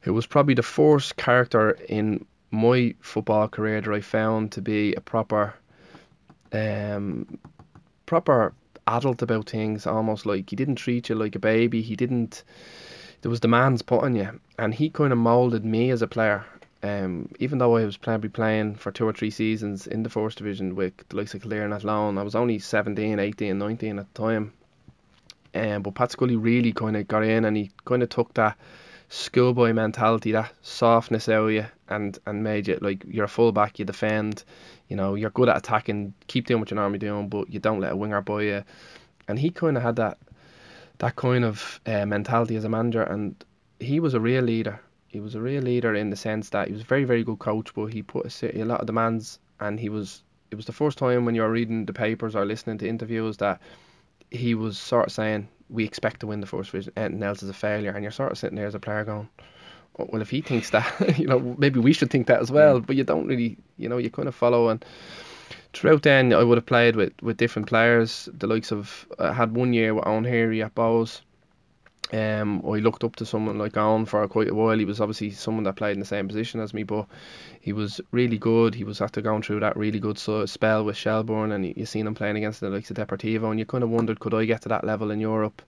who was probably the first character in my football career that I found to be a proper, um, proper adult about things, almost like he didn't treat you like a baby. He didn't. There was demands put on you, and he kind of molded me as a player. Um, even though I was probably playing for two or three seasons in the first division with the likes of Kildare and Athlone, I was only 17, 18, 19 at the time. Um, but Pat Scully really kind of got in and he kind of took that schoolboy mentality, that softness out of you, and and made you like you're a fullback, you defend, you know, you're good at attacking, keep doing what you're normally doing, but you don't let a winger by you. And he kind of had that that kind of uh, mentality as a manager, and he was a real leader. He was a real leader in the sense that he was a very very good coach, but he put a, a lot of demands, and he was. It was the first time when you're reading the papers or listening to interviews that he was sort of saying we expect to win the first division. Anything else is a failure, and you're sort of sitting there as a player going, oh, well, if he thinks that, [LAUGHS] you know, maybe we should think that as well. But you don't really, you know, you kind of follow and. Throughout then, I would have played with, with different players. The likes of I had one year with Owen Heary at Bohs. Um, I looked up to someone like Owen for quite a while. He was obviously someone that played in the same position as me, but he was really good. He was after going through that really good so, spell with Shelbourne, and you, you seen him playing against the likes of Deportivo, and you kind of wondered, could I get to that level in Europe?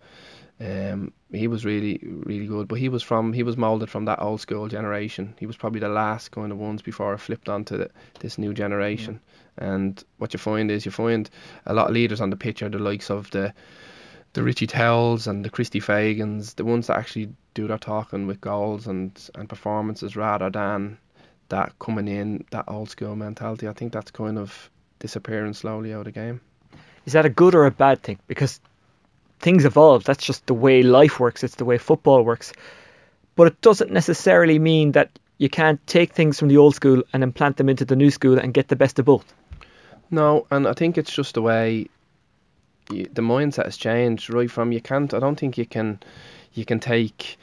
Um, he was really, really good, but he was from he was molded from that old school generation. He was probably the last kind of ones before I flipped onto the, this new generation. And what you find is you find a lot of leaders on the pitch are the likes of the the Richie Towells and the Christy Fagans, the ones that actually do their talking with goals and, and performances rather than that coming in, that old school mentality. I think that's kind of disappearing slowly out of the game. Is that a good or a bad thing? Because things evolve. That's just the way life works. It's the way football works. But it doesn't necessarily mean that you can't take things from the old school and implant them into the new school and get the best of both. No, and I think it's just the way you, the mindset has changed right from you can't. I don't think you can you can take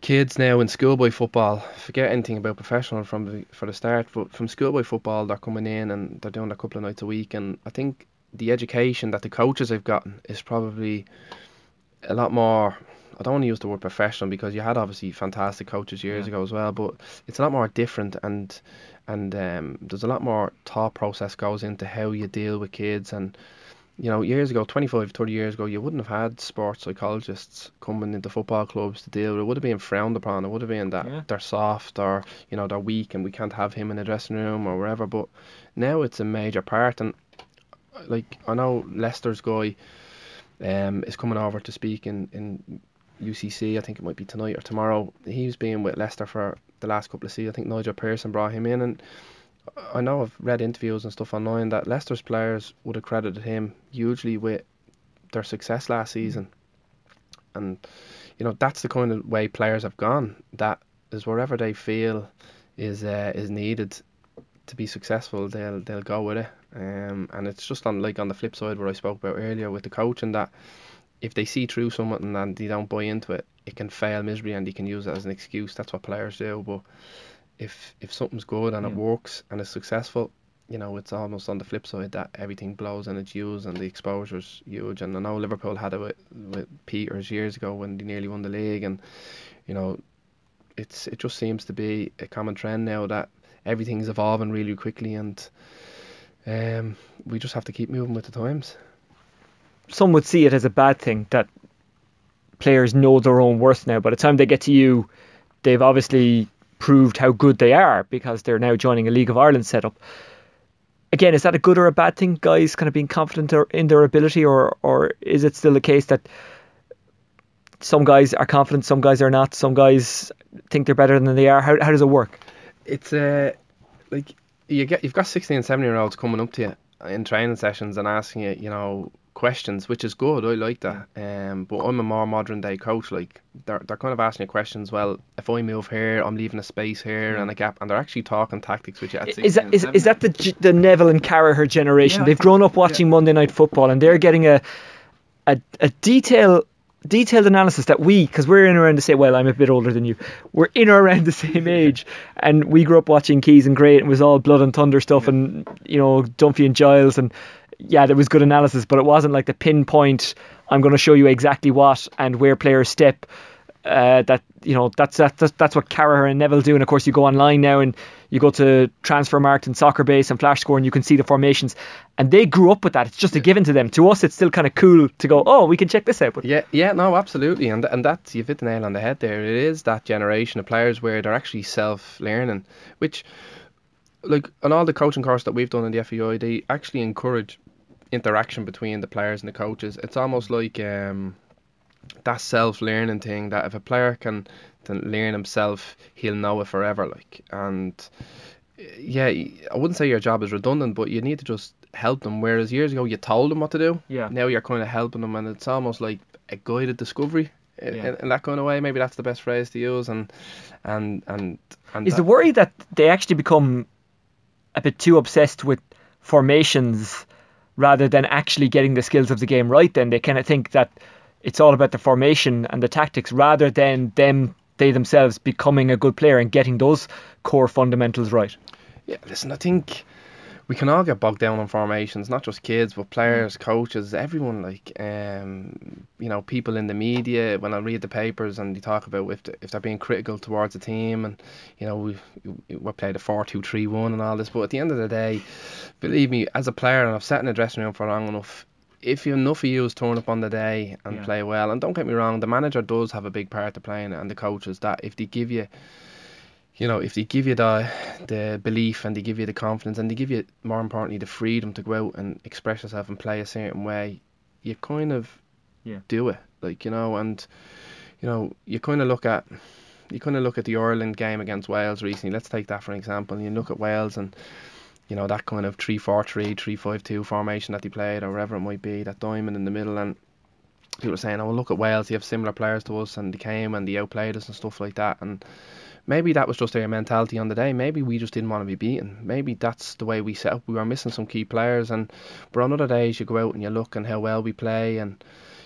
kids now in schoolboy football. Forget anything about professional from the, for the start, but from schoolboy football, they're coming in and they're doing a couple of nights a week, and I think the education that the coaches have gotten is probably a lot more. I don't want to use the word professional because you had obviously fantastic coaches years Yeah. ago as well, but it's a lot more different and and um, there's a lot more thought process goes into how you deal with kids and you know years ago 25 30 years ago you wouldn't have had sports psychologists coming into football clubs to deal with it would have been frowned upon it would have been that Yeah. they're soft or you know they're weak and we can't have him in the dressing room or wherever but now it's a major part and like I know Leicester's guy um, is coming over to speak in, in UCC. I think it might be tonight or tomorrow. He's been with Leicester for the last couple of seasons. I think Nigel Pearson brought him in, and I know I've read interviews and stuff online that Leicester's players would have credited him hugely with their success last season. And you know that's the kind of way players have gone. That is wherever they feel is uh, is needed to be successful, they'll they'll go with it. Um, and it's just on like on the flip side where I spoke about earlier with the coach and that if they see through something and they don't buy into it, it can fail miserably and they can use it as an excuse. That's what players do. But if if something's good and it works and it's successful, you know, it's almost on the flip side that everything blows and it's used and the exposure's huge. And I know Liverpool had it with, with Peters years ago when they nearly won the league, and you know, it's it just seems to be a common trend now that everything's evolving really quickly and um, we just have to keep moving with the times. Some would see it as a bad thing that players know their own worth now. By the time they get to you, they've obviously proved how good they are because they're now joining a League of Ireland setup. Again, is that a good or a bad thing? Guys kind of being confident in their ability, or or is it still the case that some guys are confident, some guys are not, some guys think they're better than they are? How how does it work? It's uh, like you get you've got 16 and 17 year olds coming up to you in training sessions and asking you, you know, questions, which is good. I like that. Um, but I'm a more modern day coach. Like they're they're kind of asking you questions. Well, if I move here, I'm leaving a space here and a gap, and they're actually talking tactics with you. Is that is, is, that the the Neville and Carragher generation? Yeah, They've grown up watching Monday Night Football and they're getting a a, a detail detailed analysis that we because we're in around the same well I'm a bit older than you we're in or around the same [LAUGHS] age and we grew up watching Keys and Gray and it was all blood and thunder stuff and you know Dunphy and Giles and yeah there was good analysis but it wasn't like the pinpoint I'm going to show you exactly what and where players step Uh, that you know that's, that's that's what Carragher and Neville do, and of course you go online now and you go to Transfermarkt and Soccer Base and Flash Score and you can see the formations, and they grew up with that. It's just a given to them. To us, it's still kind of cool to go, oh, we can check this out. But Yeah, yeah, no, absolutely, and and that's you've hit the nail on the head there. It is that generation of players where they're actually self-learning, which, like, on all the coaching course that we've done in the FAI, they actually encourage interaction between the players and the coaches. It's almost like um, that self-learning thing that if a player can, can learn himself, he'll know it forever. Like, and yeah, I wouldn't say your job is redundant, but you need to just help them. Whereas years ago, you told them what to do. Yeah. Now you're kind of helping them, and it's almost like a guided discovery. i- Yeah. In, in that kind of way, maybe that's the best phrase to use. And and and and is that- the worry that they actually become a bit too obsessed with formations rather than actually getting the skills of the game right? Then they kind of think that it's all about the formation and the tactics rather than them they themselves becoming a good player and getting those core fundamentals right. Yeah, listen, I think we can all get bogged down on formations, not just kids, but players, coaches, everyone. Like, um, you know, people in the media. When I read the papers and they talk about if if they're being critical towards a team, and you know, we we played a four two three one and all this. But at the end of the day, believe me, as a player, and I've sat in a dressing room for long enough. If enough of you is turn up on the day and Yeah. play well, and don't get me wrong, the manager does have a big part to play in it, and the coaches that if they give you you know, if they give you the the belief and they give you the confidence and they give you more importantly the freedom to go out and express yourself and play a certain way, you kind of Yeah. do it. Like, you know, and you know, you kinda look at you kinda look at the Ireland game against Wales recently, let's take that for an example, and you look at Wales and you know, that kind of 3 4 3, 3 5 2 formation that they played or whatever it might be, that diamond in the middle. And people were saying, Oh look at Wales, they have similar players to us. And they came and they outplayed us and stuff like that. And maybe that was just their mentality on the day. Maybe we just didn't want to be beaten. Maybe that's the way we set up. We were missing some key players, and but on other days you go out and you look and how well we play, and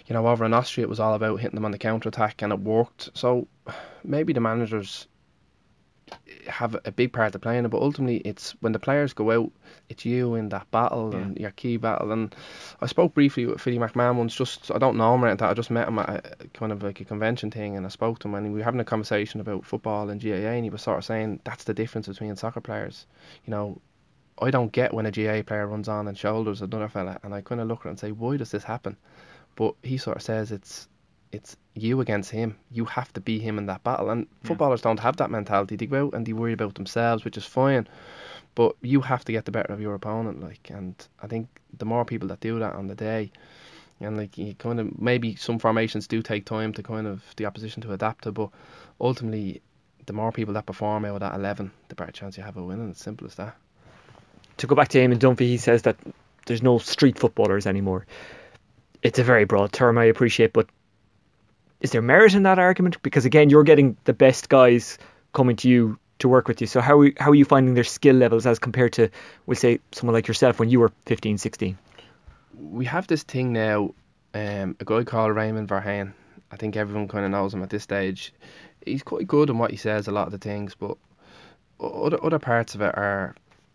you know over in Austria it was all about hitting them on the counter attack, and it worked. So [SIGHS] maybe the managers have a big part to play in it, but ultimately it's when the players go out, it's you in that battle and your key battle. And I spoke briefly with Philly McMahon once, just I don't know him or anything, I just met him at a, kind of like a convention thing, and I spoke to him, and we were having a conversation about football and GAA, and he was sort of saying that's the difference between soccer players. You know, I don't get when a GAA player runs on and shoulders another fella, and I kind of look at it and say, why does this happen? But he sort of says it's it's you against him. You have to be him in that battle. And footballers don't have that mentality. They go out and they worry about themselves, which is fine. But you have to get the better of your opponent. Like, and I think the more people that do that on the day, and like you kind of maybe some formations do take time to kind of the opposition to adapt to, but ultimately, the more people that perform out of that eleven, the better chance you have of winning. It's simple as that. to go back to Eamon Dunphy, he says that there's no street footballers anymore. It's a very broad term, I appreciate, but is there merit in that argument? Because again, you're getting the best guys coming to you to work with you. So how are, how are you finding their skill levels as compared to, we'll say, someone like yourself when you were 15, 16? we have this thing now. Um, a guy called Raymond Verheijen. I think everyone kind of knows him at this stage. He's quite good in what he says, a lot of the things, but other other parts of it are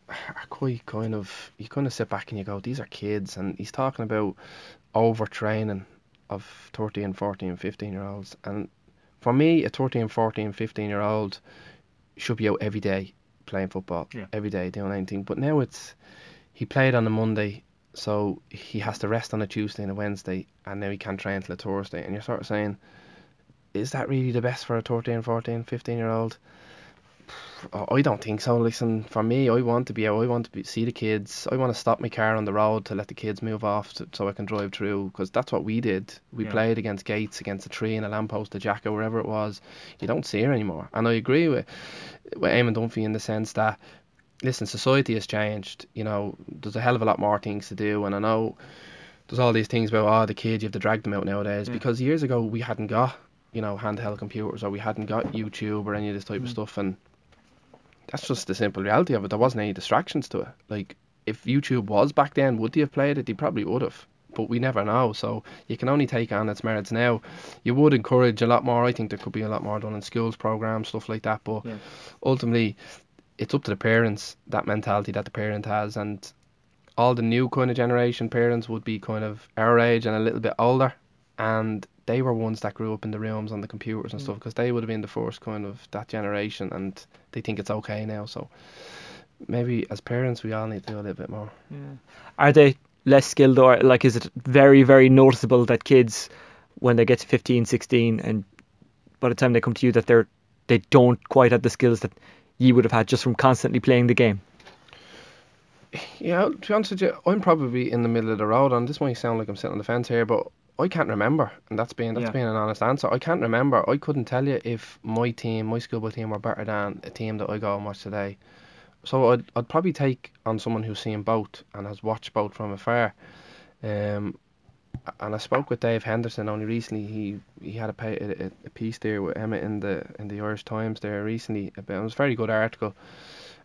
are quite kind of you kind of sit back and you go, these are kids, and he's talking about overtraining of 13, 14, 15 year olds, and for me, a 13, 14, 15 year old should be out every day playing football, Yeah. every day doing anything. But now it's he played on a Monday, so he has to rest on a Tuesday and a Wednesday, and now he can't train till a Thursday. And you're sort of saying, is that really the best for a 13, 14, 15 year old? I don't think so. Listen, for me, I want to be out. I want to be, see the kids. I want to stop my car on the road to let the kids move off to, so I can drive through. Because that's what we did. We Yeah. played against gates, against a tree, and a lamppost, a jack, or wherever it was. You don't see her anymore. And I agree with with Eamon Dunphy in the sense that listen, society has changed. You know, there's a hell of a lot more things to do, and I know there's all these things about oh the kids you have to drag them out nowadays because years ago we hadn't got you know handheld computers or we hadn't got YouTube or any of this type of mm. stuff, and that's just the simple reality of it. There wasn't any distractions to it. Like if YouTube was back then, would they have played it? They probably would have. But we never know, so you can only take on its merits now. You would encourage a lot more. I think there could be a lot more done in schools programs, stuff like that. But Yeah. ultimately, it's up to the parents that mentality that the parent has, and all the new kind of generation parents would be kind of our age and a little bit older, and they were ones that grew up in the rooms on the computers and Mm. stuff because they would have been the first kind of that generation, and they think it's okay now. So maybe as parents, we all need to do a little bit more. Are they less skilled or like is it very very noticeable that kids when they get to 15, 16 and by the time they come to you that they're they don't quite have the skills that you would have had just from constantly playing the game? Yeah, to be honest with you, I'm probably in the middle of the road, and this might sound like I'm sitting on the fence here, but I can't remember, and that's being that's Yeah. being an honest answer. I can't remember. I couldn't tell you if my team, my schoolboy team, were better than a team that I go and watch today. So I'd I'd probably take on someone who's seen both and has watched both from afar. Um, and I spoke with Dave Henderson only recently. He he had a, pa a, a piece there with Emma in the in the Irish Times there recently. About, it was a very good article,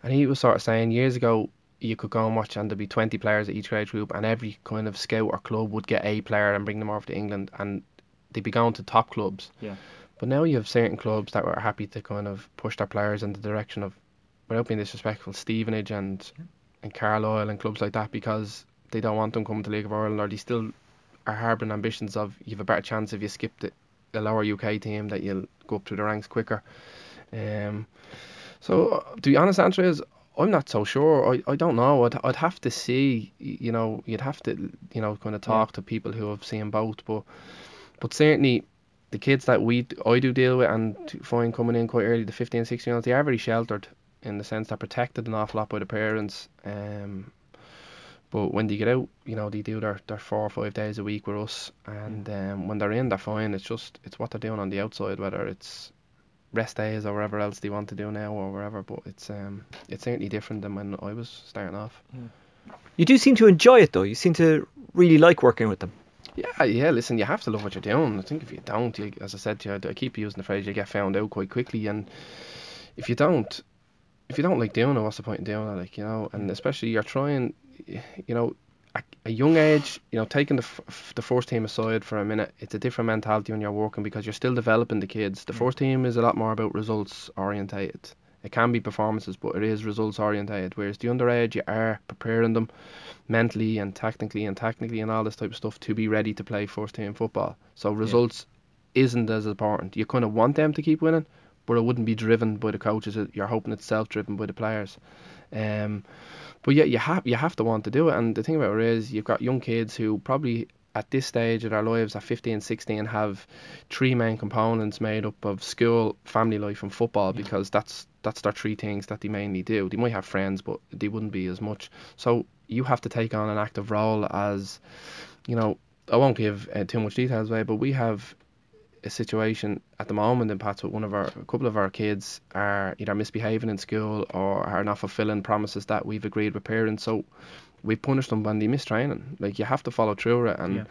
and he was sort of saying years ago you could go and watch and there'd be 20 players at each grade group and every kind of scout or club would get a player and bring them over to England and they'd be going to top clubs. Yeah. But now you have certain clubs that were happy to kind of push their players in the direction of, without being disrespectful, Stevenage and and Carlisle and clubs like that because they don't want them coming to League of Ireland or they still are harbouring ambitions of you have a better chance if you skip the, the lower UK team that you'll go up through the ranks quicker. Um, so the honest answer is I'm not so sure. I, I don't know. I'd I'd have to see. You know, you'd have to you know kind of talk to people who have seen both. But but certainly the kids that we I do deal with and find coming in quite early, the 15, 16 year olds, they are very sheltered in the sense they're protected an awful lot by the parents. Um, but when they get out, you know, they do their, their four or five days a week with us, and um, when they're in, they're fine. It's just it's what they're doing on the outside, whether it's rest days or whatever else they want to do now or wherever. But it's um it's certainly different than when I was starting off. You do seem to enjoy it though. You seem to really like working with them. Yeah, yeah. Listen, you have to love what you're doing. I think if you don't, you, as I said to you, I, I keep using the phrase, you get found out quite quickly. And if you don't, if you don't like doing it, what's the point in doing it? Like you know, and especially you're trying, you know, at a young age, you know, taking the f- the first team aside for a minute, it's a different mentality when you're working because you're still developing the kids. The mm. first team is a lot more about results orientated. It can be performances, but it is results orientated. Whereas the underage, you are preparing them mentally and technically and technically and all this type of stuff to be ready to play first team football. So results isn't as important. You kind of want them to keep winning, but it wouldn't be driven by the coaches. You're hoping it's self-driven by the players. Um, but yeah, you have you have to want to do it. And the thing about it is, you've got young kids who probably at this stage of their lives, at 15, 16, have three main components made up of school, family life, and football because that's that's their three things that they mainly do. They might have friends, but they wouldn't be as much. So you have to take on an active role as, you know, I won't give uh, too much details away, but we have a situation at the moment in Pats with one of our a couple of our kids are either misbehaving in school or are not fulfilling promises that we've agreed with parents. So we punish them when they miss training. Like you have to follow through it, and Yeah.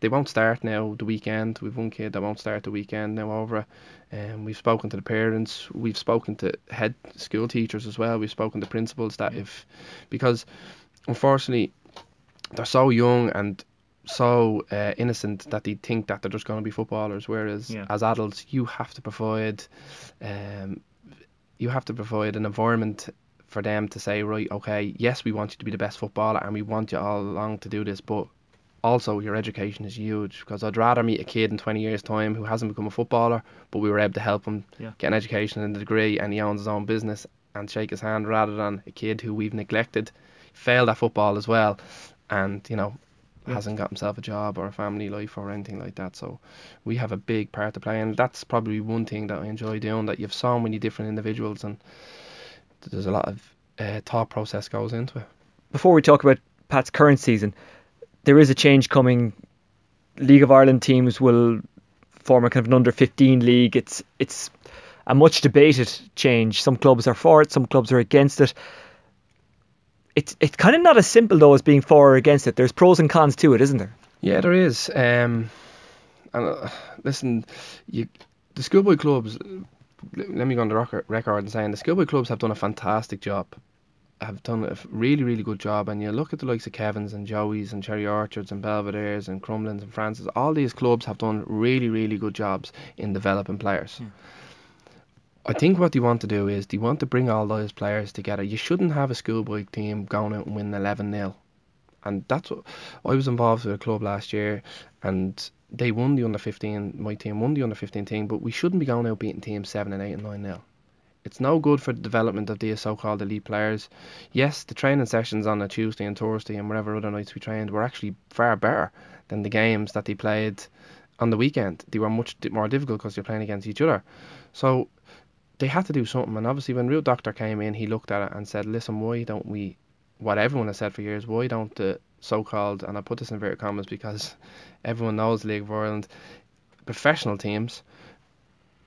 they won't start now the weekend. We've one kid that won't start the weekend now over it. And we've spoken to the parents. We've spoken to head school teachers as well. We've spoken to principals that if because unfortunately they're so young and so uh, innocent that they think that they're just going to be footballers. Whereas Yeah. as adults, you have to provide, um, you have to provide an environment for them to say, right, okay, yes, we want you to be the best footballer and we want you all along to do this, but also your education is huge because I'd rather meet a kid in 20 years' time who hasn't become a footballer, but we were able to help him Yeah. get an education and a degree and he owns his own business and shake his hand rather than a kid who we've neglected, failed at football as well, and you know hasn't got himself a job or a family life or anything like that. So we have a big part to play, and that's probably one thing that I enjoy doing. That you have so many different individuals, and there's a lot of uh, thought process goes into it. Before we talk about Pat's current season, there is a change coming. League of Ireland teams will form a kind of an under 15 league. It's it's a much debated change. Some clubs are for it, some clubs are against it. It's it's kind of not as simple though as being for or against it. There's pros and cons to it, isn't there? Yeah, there is. Um, and uh, listen, you the schoolboy clubs. Let me go on the record record and saying the schoolboy clubs have done a fantastic job. Have done a really, really good job. And you look at the likes of Kevin's and Joey's and Cherry Orchards and Belvedere's and Crumlins and Francis. All these clubs have done really, really good jobs in developing players. I think what they want to do is they want to bring all those players together. You shouldn't have a schoolboy team going out and win 11 0 and that's what I was involved with a club last year, and they won the under 15. My team won the under 15 team, but we shouldn't be going out beating teams seven and eight and nine now. It's no good for the development of these so-called elite players. Yes, the training sessions on a Tuesday and Thursday and whatever other nights we trained were actually far better than the games that they played on the weekend. They were much more difficult because you're playing against each other. So they had to do something. And obviously, when Ruud Dokter came in, he looked at it and said, "Listen, why don't we? What everyone has said for years, why don't the so-called and I put this in inverted commas because [LAUGHS] everyone knows League of Ireland professional teams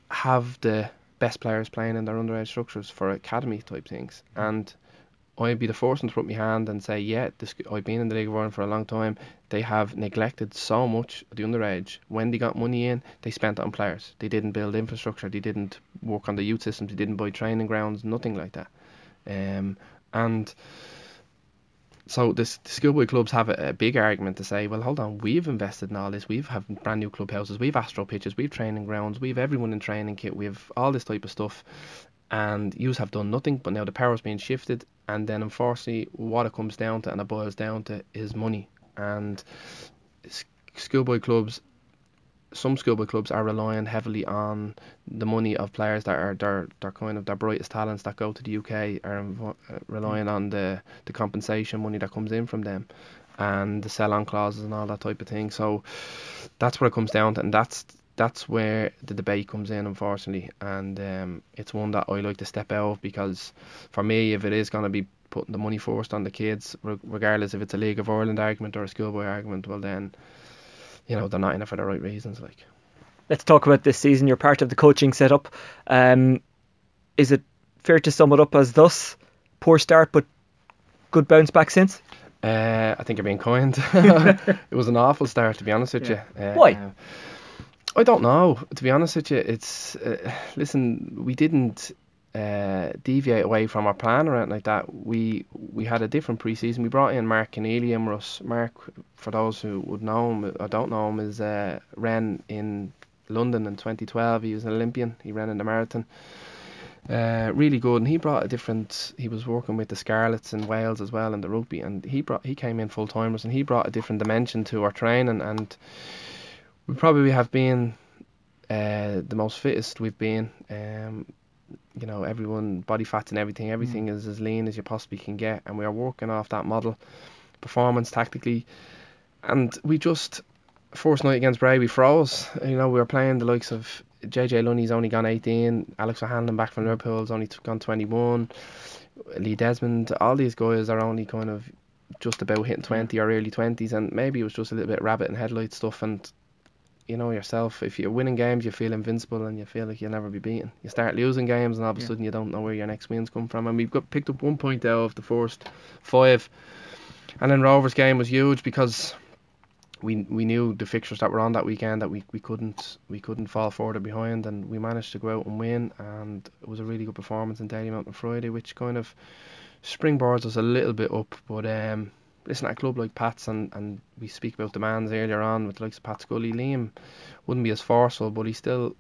have the best players playing in their underage structures for academy type things. And I'd be the first one to put my hand and say, yeah, this, I've been in the League of Ireland for a long time. They have neglected so much the underage. When they got money in, they spent it on players. They didn't build infrastructure. They didn't work on the youth systems. They didn't buy training grounds. Nothing like that. Um, and so this, the schoolboy clubs have a, a, big argument to say, well, hold on, we've invested in all this. We've have brand new clubhouses, we've astro pitches, we've training grounds, we've everyone in training kit, we've all this type of stuff, and yous have done nothing. But now the power power's being shifted, and then unfortunately, what it comes down to and it boils down to is money. And schoolboy clubs some schoolboy clubs are relying heavily on the money of players that are their their kind of their brightest talents that go to the UK are uh, relying on the the compensation money that comes in from them and the sell on clauses and all that type of thing. So that's what it comes down to, and that's that's where the debate comes in, unfortunately, and um, it's one that I like to step out of because for me, if it is going to be putting the money first on the kids, regardless if it's a League of Ireland argument or a schoolboy argument, well then you know they're not in it for the right reasons. Like, let's talk about this season. You're part of the coaching setup. Um, is it fair to sum it up as thus poor start but good bounce back since? Uh, I think you're being kind. [LAUGHS] [LAUGHS] it was an awful start, to be honest with yeah. you. Uh, Why? I don't know. To be honest with you, it's uh, listen. We didn't uh, deviate away from our plan or anything like that. We we had a different preseason. We brought in Mark Kenneally and Russ. Mark, for those who would know him or don't know him, is uh, ran in London in 2012. He was an Olympian. He ran in the marathon. Uh, really good, and he brought a different. He was working with the Scarlets in Wales as well in the rugby, and he brought he came in full timers, and he brought a different dimension to our training, and we probably have been uh, the most fittest we've been. Um, you know everyone body fats and everything everything mm. is as lean as you possibly can get and we are working off that model performance tactically and we just first night against Bray we froze you know we were playing the likes of JJ Lunny's only gone 18 Alex O'Hanlon back from Liverpool's only gone 21 Lee Desmond all these guys are only kind of just about hitting 20 or early 20s and maybe it was just a little bit rabbit and headlight stuff and you know yourself. If you're winning games, you feel invincible and you feel like you'll never be beaten. You start losing games, and all of a yeah. sudden you don't know where your next wins come from. And we've got picked up one point out of the first five, and then Rovers game was huge because we we knew the fixtures that were on that weekend that we, we couldn't we couldn't fall further behind, and we managed to go out and win. And it was a really good performance in Dalymount on Friday, which kind of springboards us a little bit up, but um listen, at a club like Pat's, and, and we speak about demands earlier on with the likes of Pat Scully, Liam wouldn't be as forceful, but he still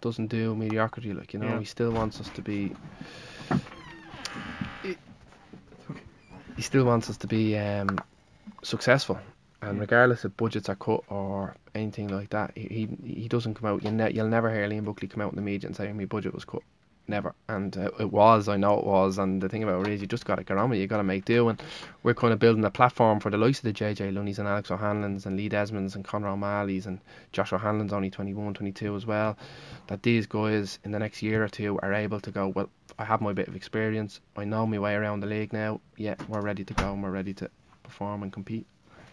doesn't do mediocrity. Like you know, yeah. he still wants us to be. He, still wants us to be um, successful, and regardless if budgets are cut or anything like that, he he, he doesn't come out. You ne- you'll never hear Liam Buckley come out in the media and say my budget was cut never. And uh, it was, I know it was. And the thing about it is, you just got to get on with it. You got to make do. And we're kind of building a platform for the likes of the JJ Lunnies and Alex O'Hanlons and Lee Desmonds and Conor O'Malley's and Josh O'Hanlon's only 21, 22 as well. That these guys in the next year or two are able to go, well, I have my bit of experience. I know my way around the league now. Yeah, we're ready to go and we're ready to perform and compete.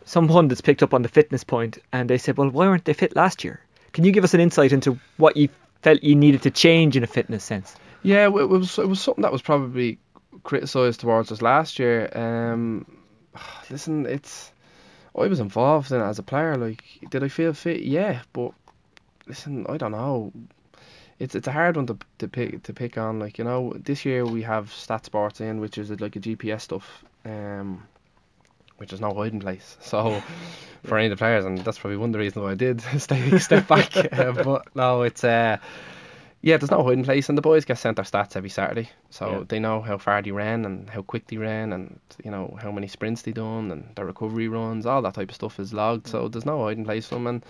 Some pundits picked up on the fitness point and they said, well, why weren't they fit last year? Can you give us an insight into what you felt you needed to change in a fitness sense? Yeah, it was it was something that was probably criticised towards us last year. Um, [SIGHS] listen, it's I was involved in it as a player. Like, did I feel fit? Yeah, but listen, I don't know. It's it's a hard one to to pick to pick on. Like you know, this year we have Stat Sports in, which is like a GPS stuff. Um, which is no hiding place. [LAUGHS] So for any of the players, and that's probably one of the reasons why I did [LAUGHS] stay step back. [LAUGHS] uh, but no, it's uh, Yeah, there's no hiding place, and the boys get sent their stats every Saturday, so Yeah. they know how far they ran and how quick they ran, and you know how many sprints they done and their recovery runs, all that type of stuff is logged. So there's no hiding place for them. And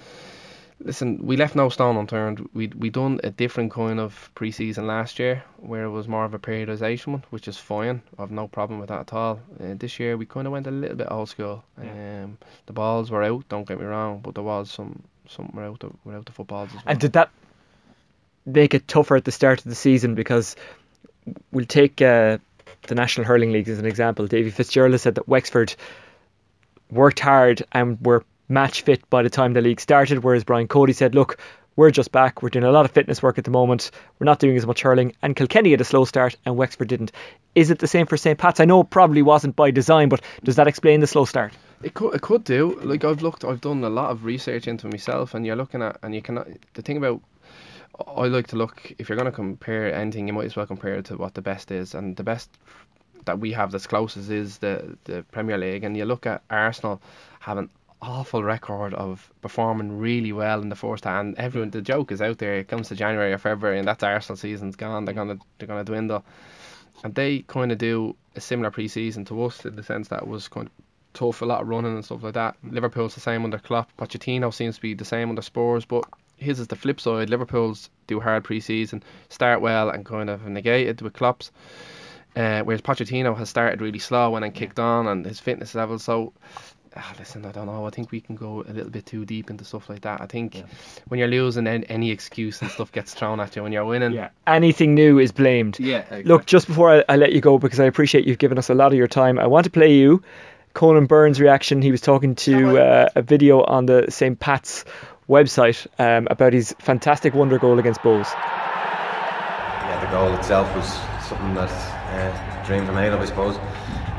listen, we left no stone unturned. We we done a different kind of preseason last year, where it was more of a periodization one, which is fine. I've no problem with that at all. Uh, this year we kind of went a little bit old school. Um, the balls were out. Don't get me wrong, but there was some some were out the, out the footballs as well. And did that make it tougher at the start of the season? Because we'll take uh, the National Hurling League as an example. Davy Fitzgerald has said that Wexford worked hard and were match fit by the time the league started, whereas Brian Cody said, look, we're just back. We're doing a lot of fitness work at the moment. We're not doing as much hurling. And Kilkenny had a slow start and Wexford didn't. Is it the same for St. Pat's? I know it probably wasn't by design, but does that explain the slow start? It could, it could do. Like I've looked, I've done a lot of research into myself, and you're looking at, and you cannot. The thing about, I like to look. If you're going to compare anything, you might as well compare it to what the best is, and the best that we have that's closest is the the Premier League. And you look at Arsenal having awful record of performing really well in the first half. And everyone, the joke is out there. It comes to January or February, and that's Arsenal season's gone. They're gonna they're gonna dwindle, and they kind of do a similar pre-season to us in the sense that it was kind of tough, a lot of running and stuff like that. Liverpool's the same under Klopp. Pochettino seems to be the same under Spurs, but his is the flip side. Liverpool's do hard pre-season, start well, and kind of negated with Klopp's. Uh, whereas Pochettino has started really slow when and then kicked on, and his fitness level. So, ah, listen, I don't know. I think we can go a little bit too deep into stuff like that. I think when you're losing, any, any excuse and stuff gets thrown at you. When you're winning, Yeah. Anything new is blamed. Yeah, Look, just before I, I let you go, because I appreciate you've given us a lot of your time, I want to play you Conan Byrne's reaction. He was talking to uh, a video on the St. Pat's website um, about his fantastic wonder goal against Bohs. yeah, the goal itself was something that uh, dreams are made of, I suppose.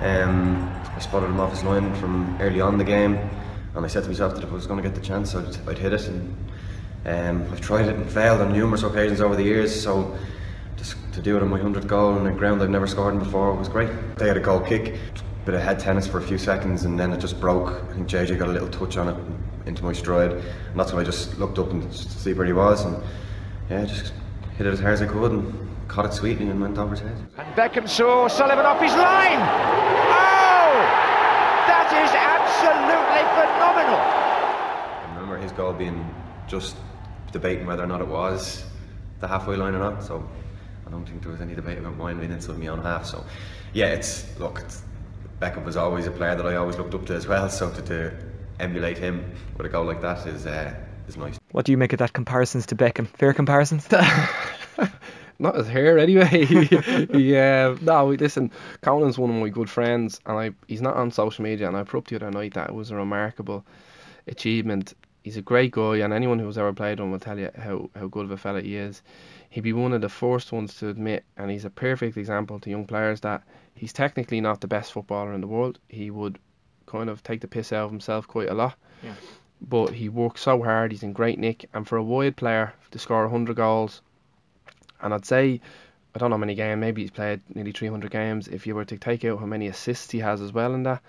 Um, I spotted him off his line from early on the game, and I said to myself that if I was going to get the chance, I'd, I'd hit it. And um, I've tried it and failed on numerous occasions over the years, so just to do it on my 100th goal on a ground I've never scored in before was great. They had a goal kick, bit of head tennis for a few seconds, and then it just broke. I think JJ got a little touch on it into my stride, and that's when I just looked up and to see where he was, and yeah, just hit it as hard as I could and caught it sweetly and went over his head. And Beckham saw Sullivan off his line. Oh! That is absolutely phenomenal. I remember his goal being just debating whether or not it was the halfway line or not. So I don't think there was any debate about mine being inside me on half. So yeah, it's look, it's, Beckham was always a player that I always looked up to as well. So to, to emulate him with a goal like that is uh, is nice. What do you make of that comparisons to Beckham? Fair comparisons? [LAUGHS] not his hair anyway. [LAUGHS] yeah, no. Listen, Conan's one of my good friends, and I he's not on social media, and I put up the other night that it was a remarkable achievement. He's a great guy, and anyone who's ever played him will tell you how, how good of a fella he is. He'd be one of the first ones to admit, and he's a perfect example to young players that he's technically not the best footballer in the world. He would kind of take the piss out of himself quite a lot. Yeah. But he works so hard, he's in great nick, and for a wide player to score 100 goals, and I'd say, I don't know how many games, maybe he's played nearly 300 games. If you were to take out how many assists he has as well in that,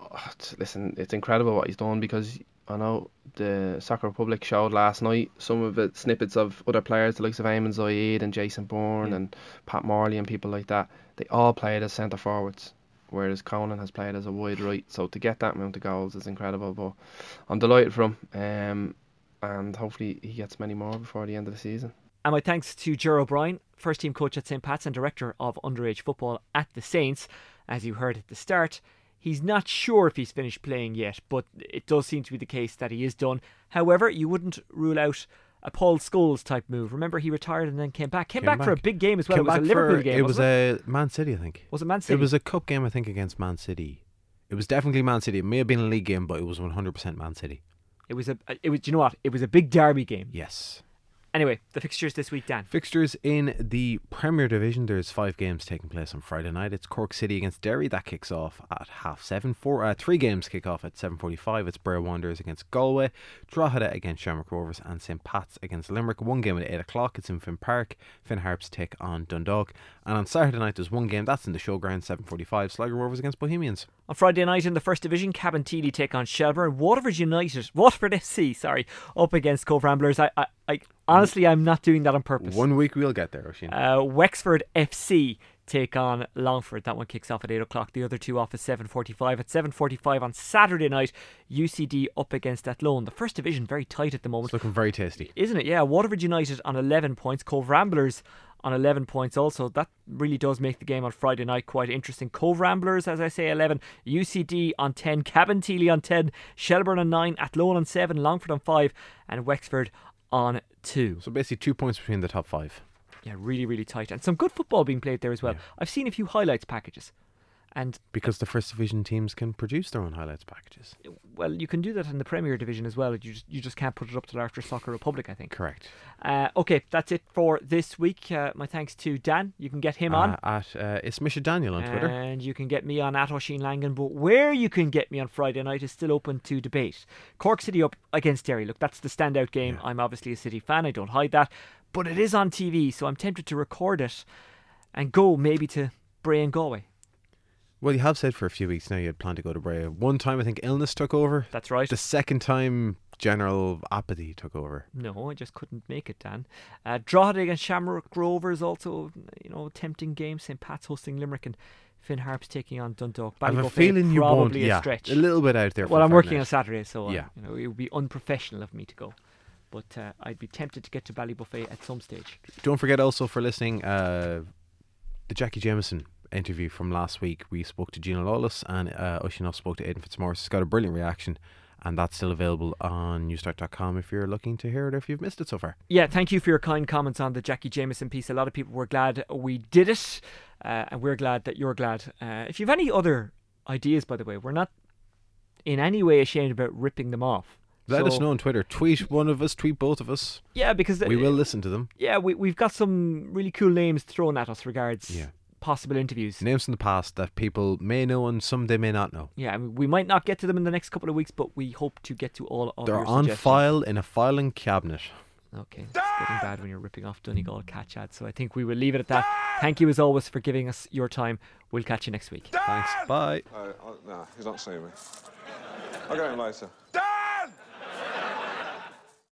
oh, it's- listen, it's incredible what he's done because I know the Soccer Republic showed last night some of it snippets of other players, the likes of Eamon Zayed and Jason Byrne Yeah. and Pat Morley and people like that. They all played as centre forwards, whereas Conan has played as a wide right. So to get that amount of goals is incredible. But I'm delighted for him, um, and hopefully he gets many more before the end of the season. And my thanks to Ger O'Brien, first team coach at St. Pat's and director of underage football at the Saints. As you heard at the start, he's not sure if he's finished playing yet, but it does seem to be the case that he is done. However, you wouldn't rule out a Paul Scholes type move. Remember, he retired and then came back. Came, back, for a big game as well. Came it was a back Liverpool for- game. It was a Man City, I think. Was it Man City? It was a cup game, I think, against Man City. It was definitely Man City. It may have been a league game, but it was 100% Man City. It was a. It was. do You know what? It was a big derby game. Yes. Anyway, the fixtures this week, Dan. Fixtures in the Premier Division. There's five games taking place on Friday night. It's Cork City against Derry. That kicks off at half seven. Four, uh, three games kick off at 7.45. It's Bray Wanderers against Galway, Drogheda against Shamrock Rovers, and St. Pat's against Limerick. One game at 8 o'clock. It's in Finn Park. Finn Harps take on Dundalk. And on Saturday night, there's one game. That's in the showground, 7.45. Sligo Rovers against Bohemians. On Friday night in the First Division, Cabinteely take on Shelbourne. Waterford United, [LAUGHS] Waterford FC, sorry, up against Cobh Ramblers. I, I, I honestly, I'm not doing that on purpose. One week we'll get there, Oisin. Uh, Wexford FC take on Longford. That one kicks off at eight o'clock. The other two off at seven forty-five. At seven forty-five on Saturday night, UCD up against Athlone. The first division very tight at the moment, It's looking very tasty. isn't it? Yeah, Waterford United on eleven points. Cobh Ramblers on 11 points also. That really does make the game on Friday night quite interesting. Cobh Ramblers, as I say, 11. UCD on 10. Cabinteely on 10. Shelbourne on 9. Athlone on 7. Longford on 5. And Wexford on 2. So basically, two points between the top five. Yeah, really, really tight. And some good football being played there as well. I've seen a few highlights packages. And Because the first division teams can produce their own highlights packages. well, you can do that in the Premier Division as well. You just you just can't put it up till after Soccer Republic, I think. Correct. Uh, okay, that's it for this week. Uh, my thanks to Dan. You can get him on. Uh, at uh, it's Misha Daniel on Twitter. And you can get me on at Oisin Langan. But where you can get me on Friday night is still open to debate. Cork City up against Derry. Look, that's the standout game. I'm obviously a City fan. I don't hide that. But it is on TV, so I'm tempted to record it and go maybe to Bray and Galway. Well, you have said for a few weeks now you had planned to go to Bray. One time, I think illness took over. That's right. The second time, general apathy took over. No, I just couldn't make it, Dan. Uh, Drogheda against Shamrock Rovers also, you know, tempting game. St. Pat's hosting Limerick and Finn Harps taking on Dundalk. I have a feeling you won't. probably Yeah, a stretch. a little bit out there. Well, I'm working Night. on Saturday, so uh, Yeah. you know it would be unprofessional of me to go. But uh, I'd be tempted to get to Ballybofey at some stage. Don't forget also for listening, uh, the Jackie Jameson interview from last week. We spoke to Gina Lawless and uh, spoke to Aidan Fitzmaurice. It's got a brilliant reaction, and that's still available on newstalk.com if you're looking to hear it. Or if you've missed it so far, Yeah, thank you for your kind comments on the Jackie Jameson piece. A lot of people were glad we did it, uh, and we're glad that you're glad. Uh, if you've any other ideas, by the way, we're not in any way ashamed about ripping them off. let us know on Twitter. Tweet one of us. Tweet both of us. Yeah, because we uh, will listen to them. Yeah, we we've got some really cool names thrown at us regards Yeah. Possible interviews. Names from the past that people may know and some they may not know. Yeah, I mean, we might not get to them in the next couple of weeks, but we hope to get to all of They're your on file in a filing cabinet. Okay, it's getting bad when you're ripping off Donegal catch ads, so I think we will leave it at that. Thank you as always for giving us your time. We'll catch you next week. Thanks. Bye. Uh, uh, no, he's not seeing me. I'll get him later.